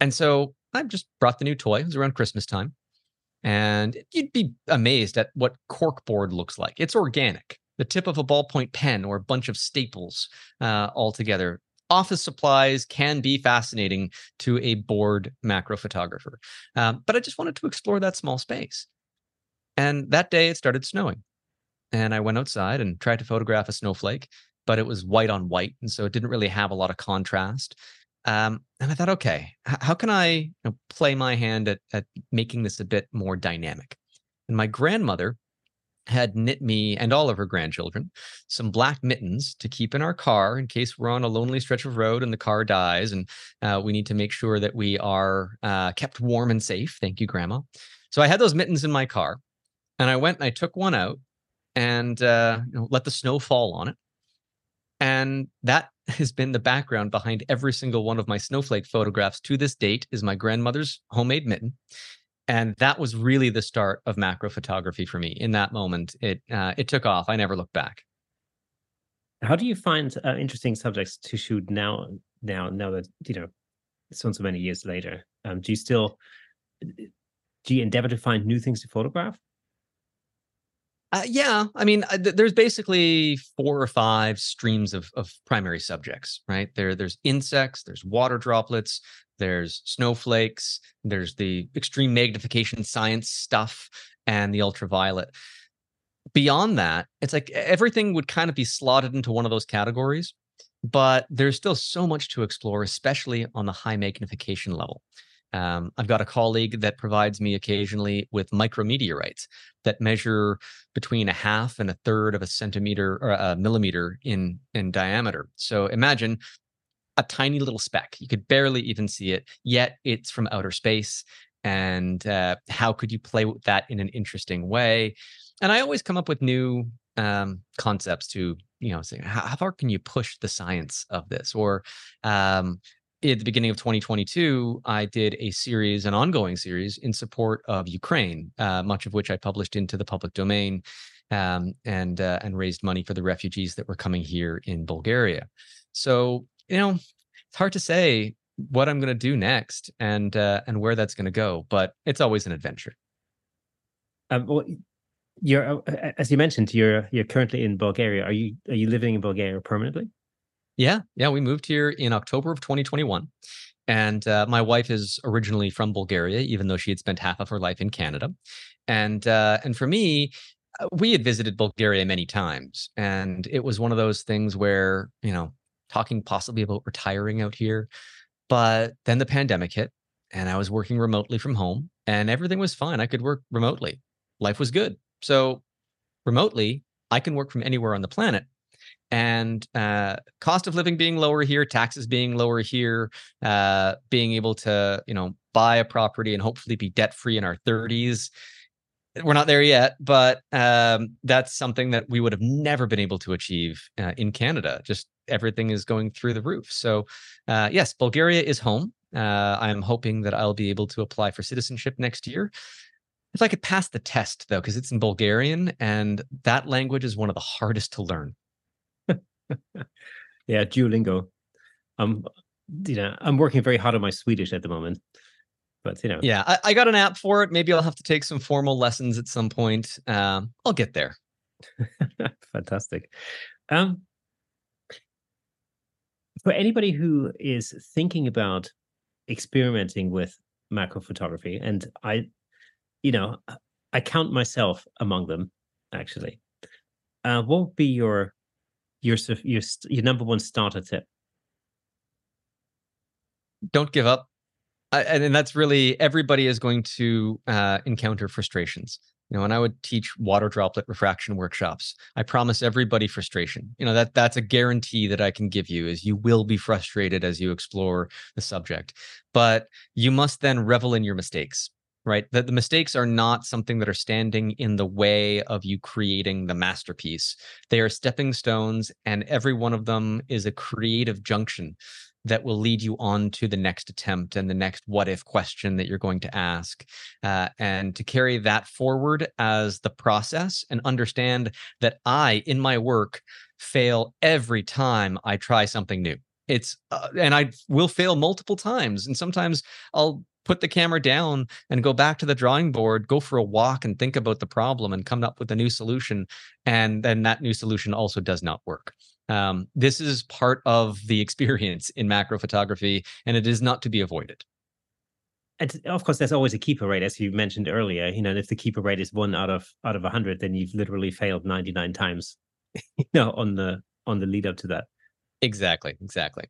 and so I just brought the new toy. It was around Christmas time, and you'd be amazed at what corkboard looks like. It's organic. The tip of a ballpoint pen or a bunch of staples uh, all together office supplies can be fascinating to a bored macro photographer. Um, but I just wanted to explore that small space. And that day it started snowing. And I went outside and tried to photograph a snowflake, but it was white on white. And so it didn't really have a lot of contrast. Um, and I thought, okay, how can I you know, play my hand at, at making this a bit more dynamic? And my grandmother had knit me and all of her grandchildren some black mittens to keep in our car in case we're on a lonely stretch of road and the car dies and uh, we need to make sure that we are uh, kept warm and safe. Thank you, Grandma. So I had those mittens in my car and I went and I took one out and uh, you know, let the snow fall on it. And that has been the background behind every single one of my snowflake photographs to this date is my grandmother's homemade mitten and that was really the start of macro photography for me in that moment. It uh, it took off. I never looked back. How do you find uh, interesting subjects to shoot now now now that you know so and so many years later? Um, do you still do you endeavor to find new things to photograph? Uh, yeah, I mean, uh, th- there's basically four or five streams of, of primary subjects, right? There, there's insects, there's water droplets, there's snowflakes, there's the extreme magnification science stuff, and the ultraviolet. Beyond that, it's like everything would kind of be slotted into one of those categories, but there's still so much to explore, especially on the high magnification level. Um, I've got a colleague that provides me occasionally with micrometeorites that measure between a half and a third of a centimeter or a millimeter in in diameter. So imagine a tiny little speck. You could barely even see it, yet it's from outer space. And uh, how could you play with that in an interesting way? And I always come up with new um, concepts to, you know, say, how, how, far can you push the science of this? Or um, at the beginning of 2022, I did a series, an ongoing series in support of Ukraine, uh, much of which I published into the public domain um, and uh, and raised money for the refugees that were coming here in Bulgaria. So you know, it's hard to say what I'm going to do next and uh, and where that's going to go, but it's always an adventure. Um, well, you're uh, as you mentioned, you're you're currently in Bulgaria. Are you are you living in Bulgaria permanently? Yeah, yeah. We moved here in October of 2021, and uh, my wife is originally from Bulgaria, even though she had spent half of her life in Canada. And uh, and for me, uh, we had visited Bulgaria many times, and it was one of those things where you know talking possibly about retiring out here. But then the pandemic hit and I was working remotely from home and everything was fine. I could work remotely. Life was good. So remotely, I can work from anywhere on the planet. and uh, cost of living being lower here, taxes being lower here, uh, being able to you know buy a property and hopefully be debt free in our 30s. We're not there yet, but um, that's something that we would have never been able to achieve uh, in Canada. Just everything is going through the roof. So, uh, yes, Bulgaria is home. Uh, I'm hoping that I'll be able to apply for citizenship next year. If I could pass the test, though, because it's in Bulgarian and that language is one of the hardest to learn. *laughs* yeah, Duolingo. I'm, you know, I'm working very hard on my Swedish at the moment, but you know, yeah, I, I got an app for it. Maybe I'll have to take some formal lessons at some point. Um, I'll get there. *laughs* Fantastic. Um, for anybody who is thinking about experimenting with macro photography, and I, you know, I count myself among them actually. Uh, what would be your your your your number one starter tip? Don't give up, I, and that's really everybody is going to uh, encounter frustrations. You know, when I would teach water droplet refraction workshops, I promise everybody frustration. You know, that that's a guarantee that I can give you is you will be frustrated as you explore the subject. But you must then revel in your mistakes right? That the mistakes are not something that are standing in the way of you creating the masterpiece. They are stepping stones, and every one of them is a creative junction that will lead you on to the next attempt and the next what if question that you're going to ask. Uh, and to carry that forward as the process and understand that I, in my work, fail every time I try something new it's uh, and i will fail multiple times and sometimes i'll put the camera down and go back to the drawing board, go for a walk and think about the problem and come up with a new solution. And then that new solution also does not work. Um, this is part of the experience in macro photography, and it is not to be avoided. And of course, there's always a keeper rate, as you mentioned earlier. You know, if the keeper rate is one out of out of a hundred, then you've literally failed 99 times. *laughs* You know, on the on the lead up to that. Exactly. Exactly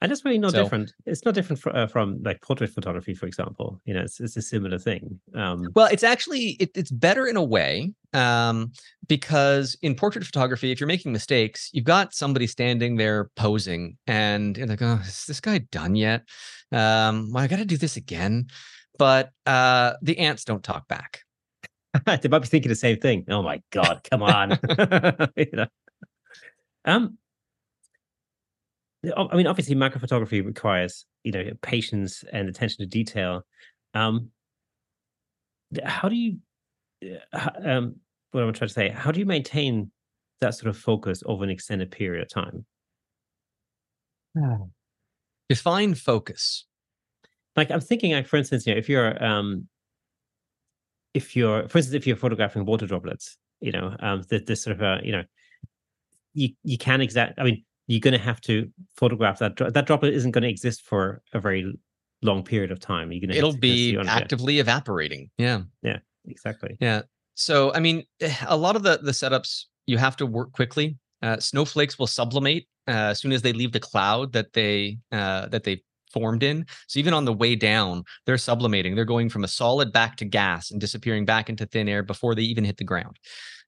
and it's really not so, different. It's not different uh, from like portrait photography for example. You know it's, it's a similar thing. Um, well it's actually it, it's better in a way um, because in portrait photography if you're making mistakes you've got somebody standing there posing and you're like oh is this guy done yet? Um, well i gotta do this again. But uh, the ants don't talk back. *laughs* They might be thinking the same thing. Oh my god come on. *laughs* You know? um I mean, obviously, macro photography requires you know patience and attention to detail. Um, how do you, uh, um, what I'm trying to say, how do you maintain that sort of focus over an extended period of time? Define focus. Like I'm thinking, like for instance, you know, if you're, um, if you're, for instance, if you're photographing water droplets, you know, um, this, this sort of, uh, you know, you you can exact. I mean, you're going to have to photograph that. That droplet isn't going to exist for a very long period of time. You're going to it'll be actively evaporating. Yeah, yeah, exactly. Yeah. So I mean, *sighs* a lot of the the setups you have to work quickly. Uh, snowflakes will sublimate uh, as soon as they leave the cloud that they uh, that they formed in. So even on the way down, they're sublimating. They're going from a solid back to gas and disappearing back into thin air before they even hit the ground.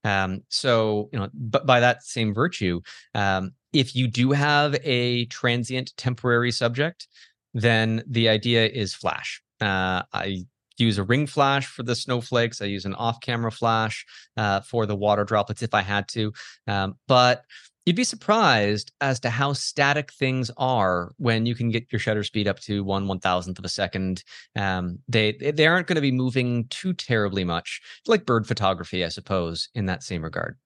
Um, so you know, but by that same virtue, um, if you do have a transient temporary subject, then the idea is flash. Uh, I use a ring flash for the snowflakes. I use an off-camera flash uh, for the water droplets if I had to. Um, but you'd be surprised as to how static things are when you can get your shutter speed up to one one thousandth of a second. Um, they they aren't going to be moving too terribly much, like bird photography, I suppose, in that same regard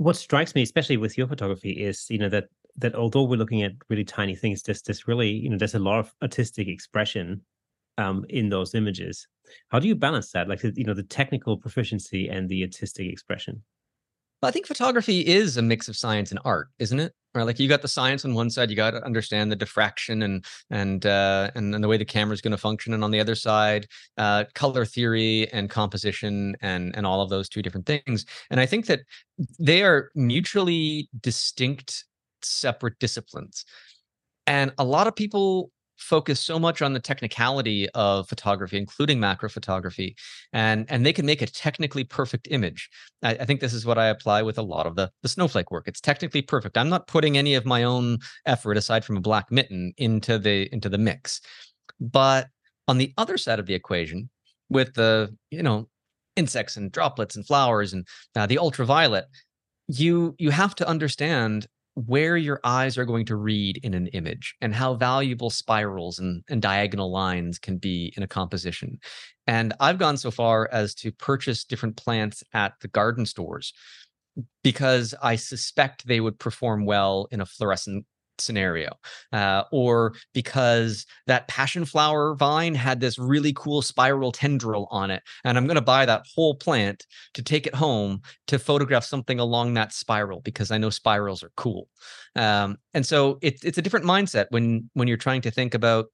what strikes me, especially with your photography, is you know that that although we're looking at really tiny things, there's there's really you know there's a lot of artistic expression um, in those images. How do you balance that, like you know the technical proficiency and the artistic expression? I think photography is a mix of science and art, isn't it? Right, like you got the science on one side, you got to understand the diffraction and and uh, and, and the way the camera is going to function, and on the other side, uh, color theory and composition and and all of those two different things. And I think that they are mutually distinct, separate disciplines. And a lot of people focus so much on the technicality of photography, including macro photography, and and they can make a technically perfect image. I, I, think this is what I apply with a lot of the the snowflake work. It's technically perfect. I'm not putting any of my own effort aside from a black mitten into the into the mix. But on the other side of the equation, with the you know insects and droplets and flowers and uh, the ultraviolet, you you have to understand where your eyes are going to read in an image and how valuable spirals and, and diagonal lines can be in a composition. And I've gone so far as to purchase different plants at the garden stores because I suspect they would perform well in a fluorescent scenario uh, or because that passion flower vine had this really cool spiral tendril on it and i'm going to buy that whole plant to take it home to photograph something along that spiral because i know spirals are cool. Um, and so it, it's a different mindset when when you're trying to think about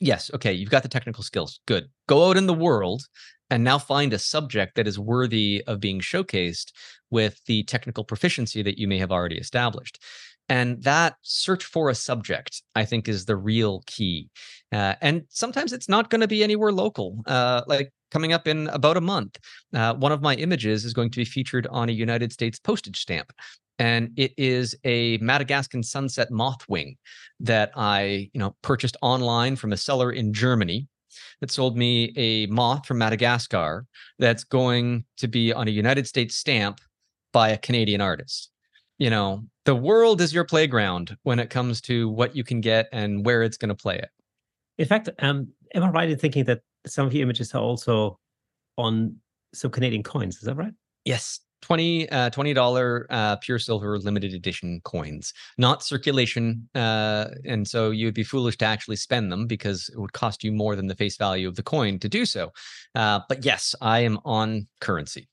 yes okay you've got the technical skills good go out in the world and now find a subject that is worthy of being showcased with the technical proficiency that you may have already established and that search for a subject, I think, is the real key. Uh, and sometimes it's not going to be anywhere local. Uh, like coming up in about a month, uh, one of my images is going to be featured on a United States postage stamp. And it is a Madagascan sunset moth wing that I, you know, purchased online from a seller in Germany that sold me a moth from Madagascar that's going to be on a United States stamp by a Canadian artist you know, the world is your playground when it comes to what you can get and where it's going to play it. In fact, um, am I right in thinking that some of your images are also on some Canadian coins? Is that right? Yes. 20 uh, $20 uh, pure silver limited edition coins not circulation uh, and so you would be foolish to actually spend them because it would cost you more than the face value of the coin to do so uh, but yes i am on currency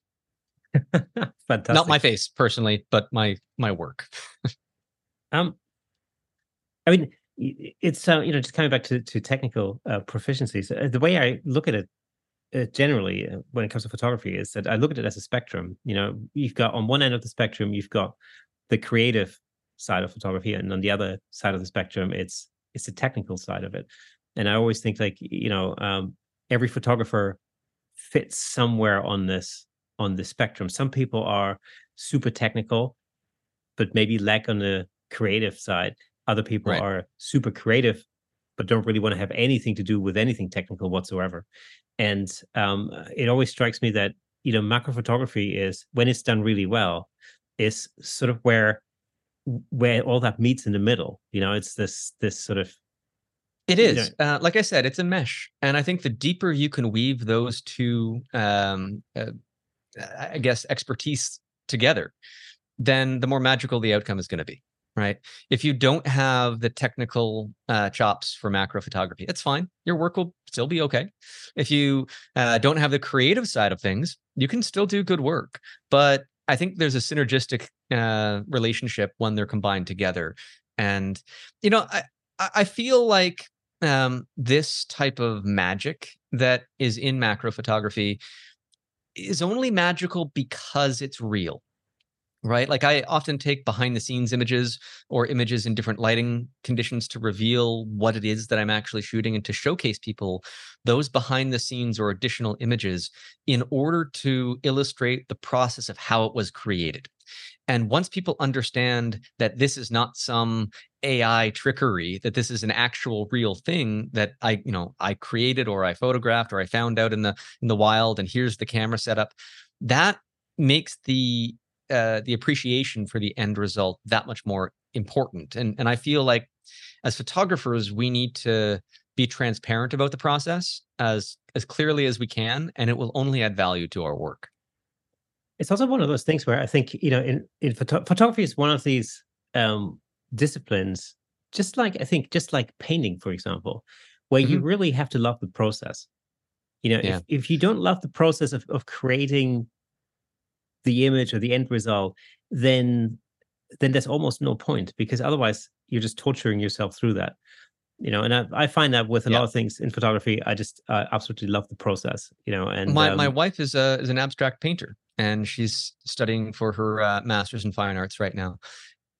Fantastic. *laughs* Not my face personally, but my my work. *laughs* um, I mean, it's uh, you know just coming back to to technical uh, proficiencies. Uh, the way I look at it uh, generally uh, when it comes to photography is that I look at it as a spectrum. You know, you've got on one end of the spectrum, you've got the creative side of photography, and on the other side of the spectrum, it's it's the technical side of it. And I always think like you know, um, every photographer fits somewhere on this on the spectrum. Some people are super technical, but maybe lack on the creative side. Other people right. are super creative, but don't really want to have anything to do with anything technical whatsoever. And um, it always strikes me that you know macro photography is when it's done really well, is sort of where where all that meets in the middle. You know, it's this this sort of it is. Uh, like I said, it's a mesh. And I think the deeper you can weave those two um, uh, I guess, expertise together, then the more magical the outcome is going to be. Right. If you don't have the technical uh, chops for macro photography, it's fine. Your work will still be okay. If you uh, don't have the creative side of things, you can still do good work. But I think there's a synergistic uh, relationship when they're combined together. And, you know, I, I feel like um, this type of magic that is in macro photography is only magical because it's real right? Like i often take behind the scenes images or images in different lighting conditions to reveal what it is that i'm actually shooting and to showcase people those behind the scenes or additional images in order to illustrate the process of how it was created. And once people understand that this is not some AI trickery, that this is an actual real thing that I, you know, I created or I photographed or I found out in the in the wild, and here's the camera setup, that makes the uh, the appreciation for the end result that much more important. And and I feel like as photographers, we need to be transparent about the process as as clearly as we can, and it will only add value to our work it's also one of those things where I think you know in in photo- photography is one of these um, disciplines, just like I think just like painting, for example, where mm-hmm. you really have to love the process. You know, yeah. if if you don't love the process of of creating the image or the end result, then then there's almost no point because otherwise you're just torturing yourself through that you know and i, I find that with a yeah. lot of things in photography i just uh, absolutely love the process you know and my, um, my wife is a is an abstract painter and she's studying for her uh, master's in fine arts right now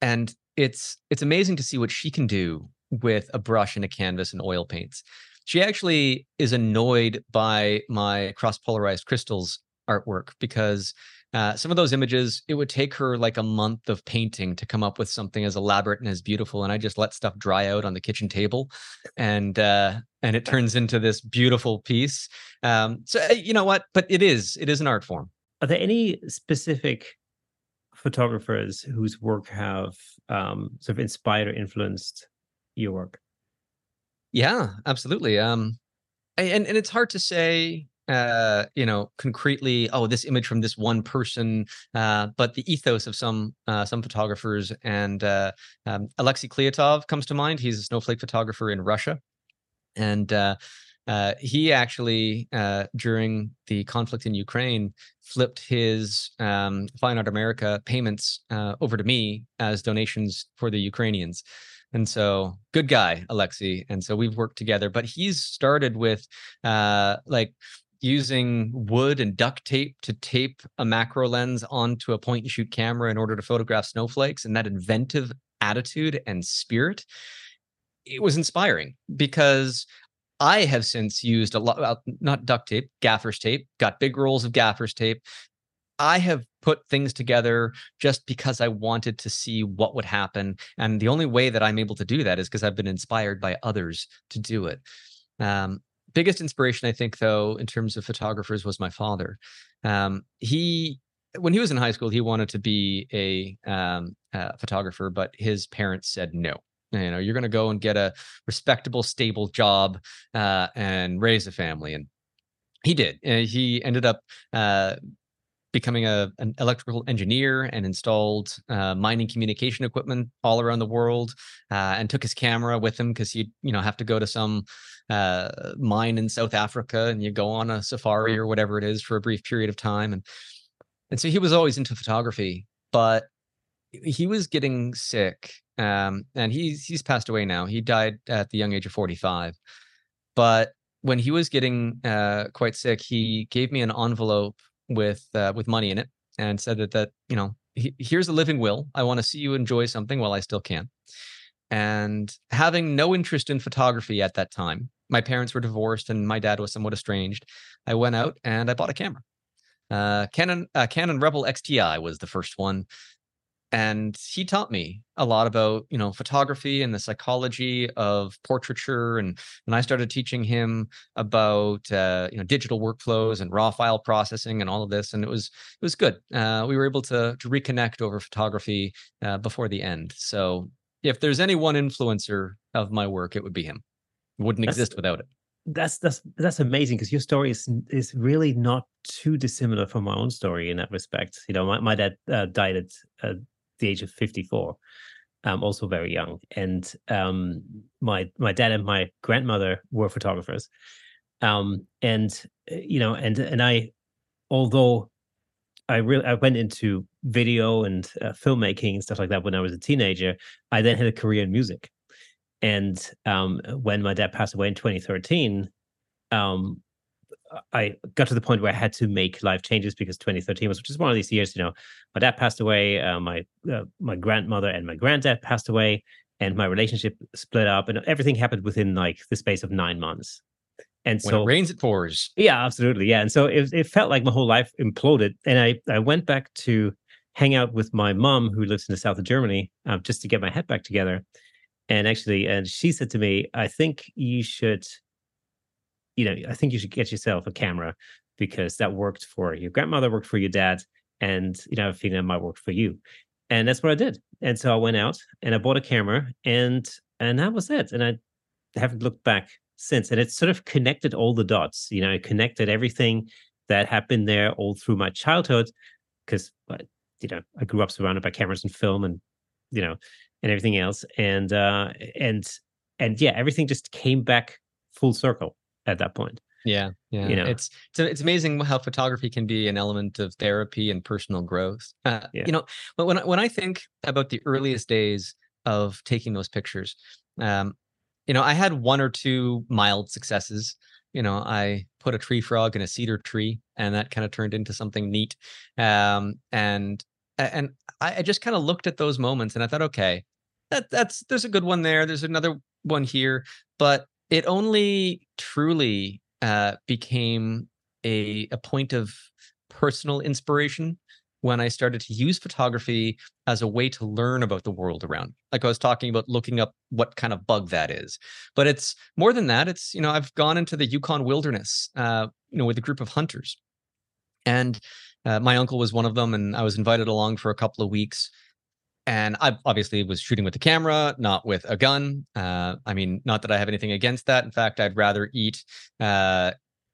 and it's it's amazing to see what she can do with a brush and a canvas and oil paints. She actually is annoyed by my cross polarized crystals artwork because uh, some of those images, it would take her like a month of painting to come up with something as elaborate and as beautiful. And I just let stuff dry out on the kitchen table, and uh, and it turns into this beautiful piece. Um, so uh, you know what? But it is it is an art form. Are there any specific photographers whose work have um, sort of inspired or influenced your work? Yeah, absolutely. Um, and and it's hard to say uh you know concretely oh this image from this one person uh but the ethos of some uh some photographers and uh um, alexei Kljatov comes to mind he's a snowflake photographer in russia and uh he actually, uh, during the conflict in Ukraine, flipped his um, Fine Art America payments uh, over to me as donations for the Ukrainians. And so, good guy, Alexei. And so we've worked together. But he's started with uh, like using wood and duct tape to tape a macro lens onto a point and shoot camera in order to photograph snowflakes and that inventive attitude and spirit it was inspiring because I have since used a lot, not duct tape, gaffer's tape, got big rolls of gaffer's tape. I have put things together just because I wanted to see what would happen. And the only way that I'm able to do that is because I've been inspired by others to do it. Um, biggest inspiration i think though in terms of photographers was my father um, he when he was in high school he wanted to be a um, photographer but his parents said no you know you're going to go and get a respectable stable job uh, and raise a family and he did and he ended up uh, becoming a, an electrical engineer and installed uh, mining communication equipment all around the world uh, and took his camera with him because he'd you know have to go to some uh, mine in south africa and you go on a safari or whatever it is for a brief period of time and and so he was always into photography but he was getting sick um, and he's he's passed away now he died at the young age of 45 but when he was getting uh, quite sick he gave me an envelope with uh, with money in it and said that that you know he, here's a living will. I want to see you enjoy something while I still can. And having no interest in photography at that time, my parents were divorced and my dad was somewhat estranged. I went out and I bought a camera. Uh, Canon uh, Canon Rebel XTI was the first one and he taught me a lot about you know photography and the psychology of portraiture and and i started teaching him about uh, you know digital workflows and raw file processing and all of this and it was it was good. Uh, we were able to to reconnect over photography uh, before the end. So if there's any one influencer of my work it would be him. It wouldn't that's, exist without it. that's that's that's amazing because your story is is really not too dissimilar from my own story in that respect. You know my, my dad uh, died at uh, the age of 54 um, also very young. And um, my my dad and my grandmother were photographers. Um, and uh, you know and and i although i really i went into video and uh, filmmaking and stuff like that when i was a teenager i then had a career in music. And um, when my dad passed away in 2013 um, I got to the point where I had to make life changes because 2013 was which is one of these years. You know, my dad passed away, uh, my uh, my grandmother and my granddad passed away, and my relationship split up, and everything happened within like the space of nine months. And when so it rains, it pours. Yeah, absolutely. Yeah, and so it it felt like my whole life imploded, and I I went back to hang out with my mom who lives in the south of Germany um, just to get my head back together. And actually, and she said to me, "I think you should." You know, I think you should get yourself a camera because that worked for your grandmother, worked for your dad, and you know, I think that might work for you. And that's what I did. And so I went out and I bought a camera, and and that was it. And I haven't looked back since. And it sort of connected all the dots. You know, it connected everything that happened there all through my childhood, because you know I grew up surrounded by cameras and film, and you know, and everything else. And uh, and and yeah, everything just came back full circle at that point. Yeah, yeah. You know, it's it's it's amazing how photography can be an element of therapy and personal growth. Uh, yeah. You know, but when when I think about the earliest days of taking those pictures, um, you know, I had one or two mild successes. You know, I put a tree frog in a cedar tree, and that kind of turned into something neat. Um, and and I, I just kind of looked at those moments, and I thought, okay, that that's there's a good one there. There's another one here, but it only truly uh, became a a point of personal inspiration when I started to use photography as a way to learn about the world around. Me. Like I was talking about looking up what kind of bug that is. But it's more than that. It's, you know, I've gone into the Yukon wilderness, uh, you know, with a group of hunters. And uh, my uncle was one of them, and I was invited along for a couple of weeks. And I obviously was shooting with the camera, not with a gun. Uh, I mean, not that I have anything against that. In fact, I'd rather eat uh,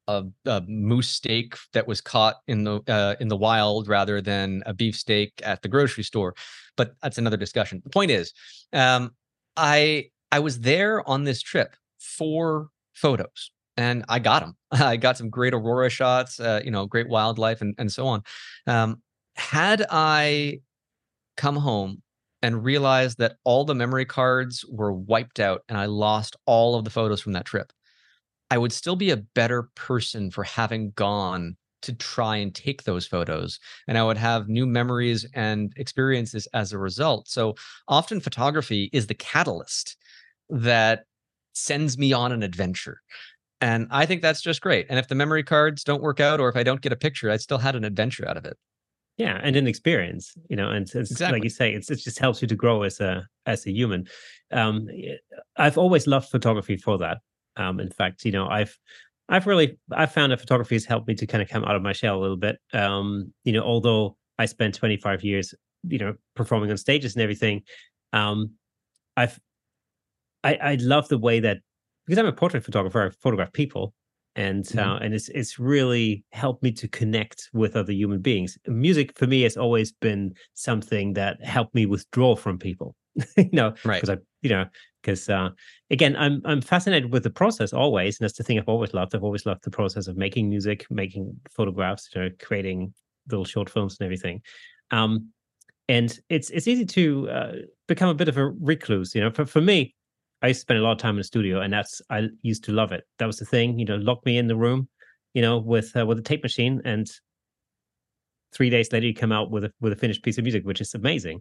a, a, moose steak that was caught in the uh, in the wild rather than a beef steak at the grocery store. But that's another discussion. The point is, um, I I was there on this trip for photos, and I got them. *laughs* I got some great aurora shots, uh, you know, great wildlife, and and so on. Um, had I come home and realized that all the memory cards were wiped out and I lost all of the photos from that trip, I would still be a better person for having gone to try and take those photos and i would have new memories and experiences as a result. So often photography is the catalyst that sends me on an adventure and i think that's just great. And if the memory cards don't work out or if i don't get a picture i still had an adventure out of it yeah and an experience you know and it's exactly. like you say it's, it just helps you to grow as a as a human um i've always loved photography for that um, in fact, you know, I've I've really I've found that photography has helped me to kind of come out of my shell a little bit. Um, you know, although I spent 25 years, you know, performing on stages and everything, um, I've I, I love the way that because I'm a portrait photographer, I photograph people, and mm-hmm. uh, and it's it's really helped me to connect with other human beings. Music for me has always been something that helped me withdraw from people. *laughs* you know, right? Because I, you know, because uh, again, I'm I'm fascinated with the process always, and that's the thing I've always loved. I've always loved the process of making music, making photographs, you know, creating little short films and everything. Um, and it's it's easy to uh, become a bit of a recluse. You know, for for me, I used to spend a lot of time in the studio, and that's I used to love it. That was the thing. You know, lock me in the room, you know, with uh, with a tape machine, and three days later you come out with a with a finished piece of music, which is amazing.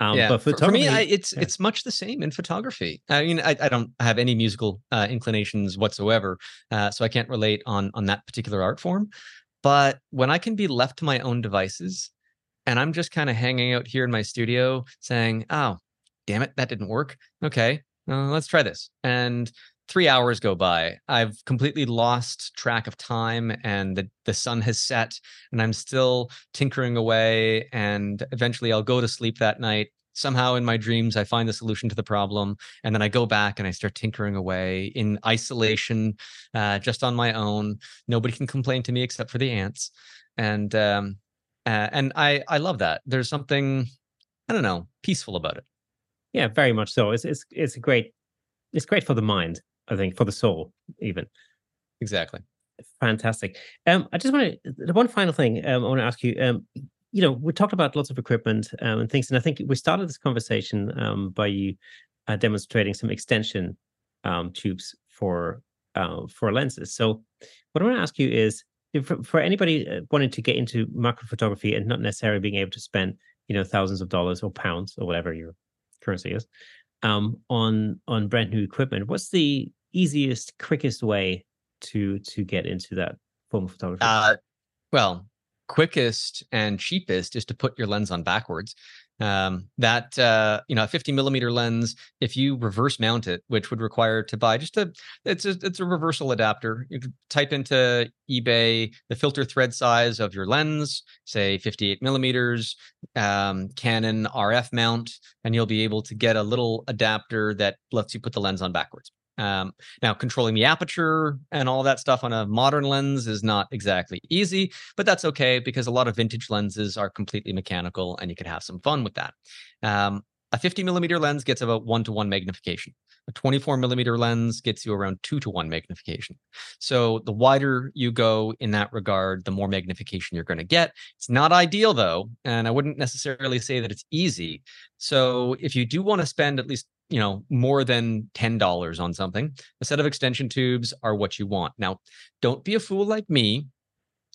Um, yeah, but for, for me, I, it's yeah. it's much the same in photography. I mean, I, I don't have any musical uh, inclinations whatsoever, uh, so I can't relate on on that particular art form. But when I can be left to my own devices, and I'm just kind of hanging out here in my studio, saying, "Oh, damn it, that didn't work. Okay, uh, let's try this," and three hours go by. I've completely lost track of time and the, the sun has set and I'm still tinkering away. And eventually I'll go to sleep that night. Somehow in my dreams, I find the solution to the problem. And then I go back and I start tinkering away in isolation, uh, just on my own. Nobody can complain to me except for the ants. And, um, uh, and I, I love that. There's something, I don't know, peaceful about it. Yeah, very much so. It's, it's, it's great. It's great for the mind I think, for the soul, even. Exactly. Fantastic. Um, I just want to one final thing. Um, I want to ask you. Um, you know, we talked about lots of equipment um, and things, and I think we started this conversation um, by you uh, demonstrating some extension um, tubes for uh, for lenses. So, what I want to ask you is, for, for anybody uh, wanting to get into macro photography and not necessarily being able to spend, you know, thousands of dollars or pounds or whatever your currency is, um, on on brand new equipment, what's the easiest, quickest way to to get into that form of photography? Uh, well, quickest and cheapest is to put your lens on backwards. Um, that uh, you know, a 50 millimeter lens, if you reverse mount it, which would require to buy just a it's a it's a reversal adapter. You type into eBay the filter thread size of your lens, say 58 millimeters, um, Canon RF mount, and you'll be able to get a little adapter that lets you put the lens on backwards. Um, now, controlling the aperture and all that stuff on a modern lens is not exactly easy, but that's okay because a lot of vintage lenses are completely mechanical and you can have some fun with that. Um, a 50 millimeter lens gets about one to one magnification. A 24 millimeter lens gets you around two to one magnification. So the wider you go in that regard, the more magnification you're going to get. It's not ideal though, and I wouldn't necessarily say that it's easy. So if you do want to spend at least you know more than $10 on something a set of extension tubes are what you want now don't be a fool like me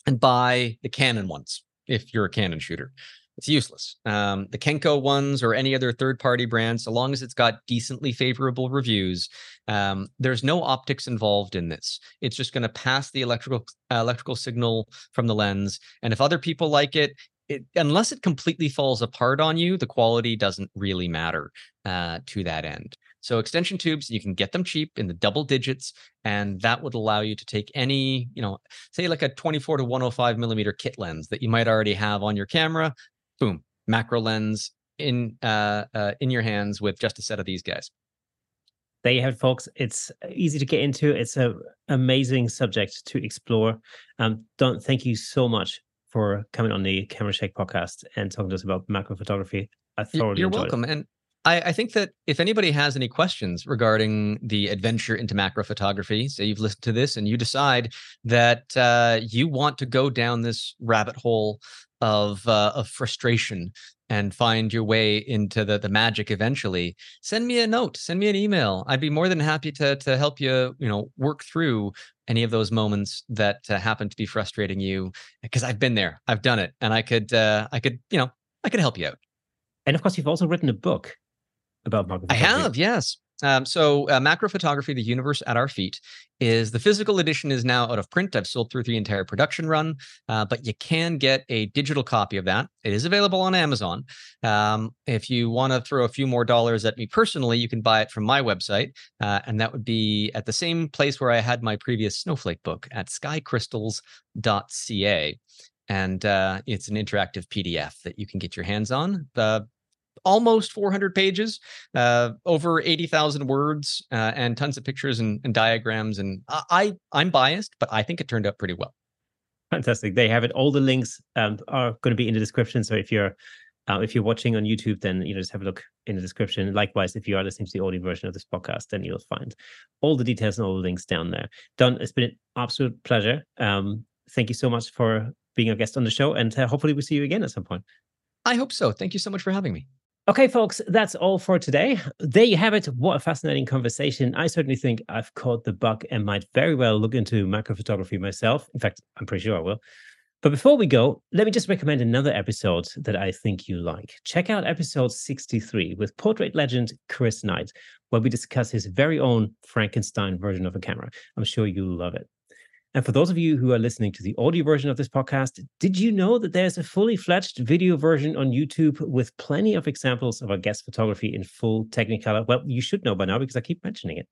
and buy the canon ones if you're a canon shooter it's useless. Um, the Kenko ones or any other third party brand, so long as it's got decently favorable reviews, um, there's no optics involved in this. It's just going to pass the electrical uh, electrical signal from the lens, and if other people like it, it, unless it completely falls apart on you, the quality doesn't really matter uh, to that end. So extension tubes, you can get them cheap in the double digits, and that would allow you to take any, you know, say like a 24 to 105 millimeter kit lens that you might already have on your camera. Boom, macro lens in uh, uh, in your hands with just a set of these guys. There you have it, folks. It's easy to get into. It's an amazing subject to explore. Um, Don, thank you so much for coming on the Camera Shake podcast and talking to us about macro photography. I thoroughly You're welcome. It. And I, I, think that if anybody has any questions regarding the adventure into macro photography, say you've listened to this and you decide that uh, you want to go down this rabbit hole of uh, of frustration and find your way into the the magic eventually, send me a note, send me an email. I'd be more than happy to to help you, you know, work through any of those moments that uh, happen to be frustrating you because I've been there, I've done it, and I could uh, I could you know I could help you out. And of course, you've also written a book about macro I have, yes. Um, so uh, macro photography, the universe at our feet, is the physical edition is now out of print. I've sold through the entire production run, uh, but you can get a digital copy of that. It is available on Amazon. Um, if you want to throw a few more dollars at me personally, you can buy it from my website, uh, and that would be at the same place where I had my previous Snowflake book at skycrystals.ca and uh, it's an interactive PDF that you can get your hands on. The almost 400 pages, uh, over 80,000 words, uh, and tons of pictures and, and diagrams. And I, I'm biased, but I think it turned out pretty well. Fantastic. They have it. All the links um, are going to be in the description. So if you're uh, if you're watching on YouTube, then you know just have a look in the description. Likewise, if you are listening to the audio version of this podcast, then you'll find all the details and all the links down there. Don, it's been an absolute pleasure. Um, thank you so much for being a guest on the show, and uh, hopefully we'll see you again at some point. I hope so. Thank you so much for having me. Okay, folks, that's all for today. There you have it. What a fascinating conversation. I certainly think I've caught the bug and might very well look into macro photography myself. In fact, I'm pretty sure I will. But before we go, let me just recommend another episode that I think you like. Check out episode 63 with portrait legend Chris Knight, where we discuss his very own Frankenstein version of a camera. I'm sure you'll love it. And for those of you who are listening to the audio version of this podcast, did you know that there's a fully fledged video version on YouTube with plenty of examples of our guest photography in full Technicolor? Well, you should know by now because I keep mentioning it.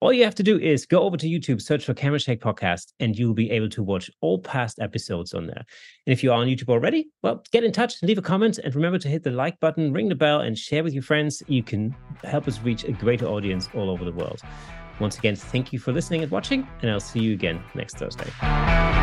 All you have to do is go over to YouTube, search for Camera Shake Podcast, and you'll be able to watch all past episodes on there. And if you are on YouTube already, well, get in touch, leave a comment, and remember to hit the like button, ring the bell, and share with your friends. You can help us reach a greater audience all over the world. Once again, thank you for listening and watching, and I'll see you again next Thursday.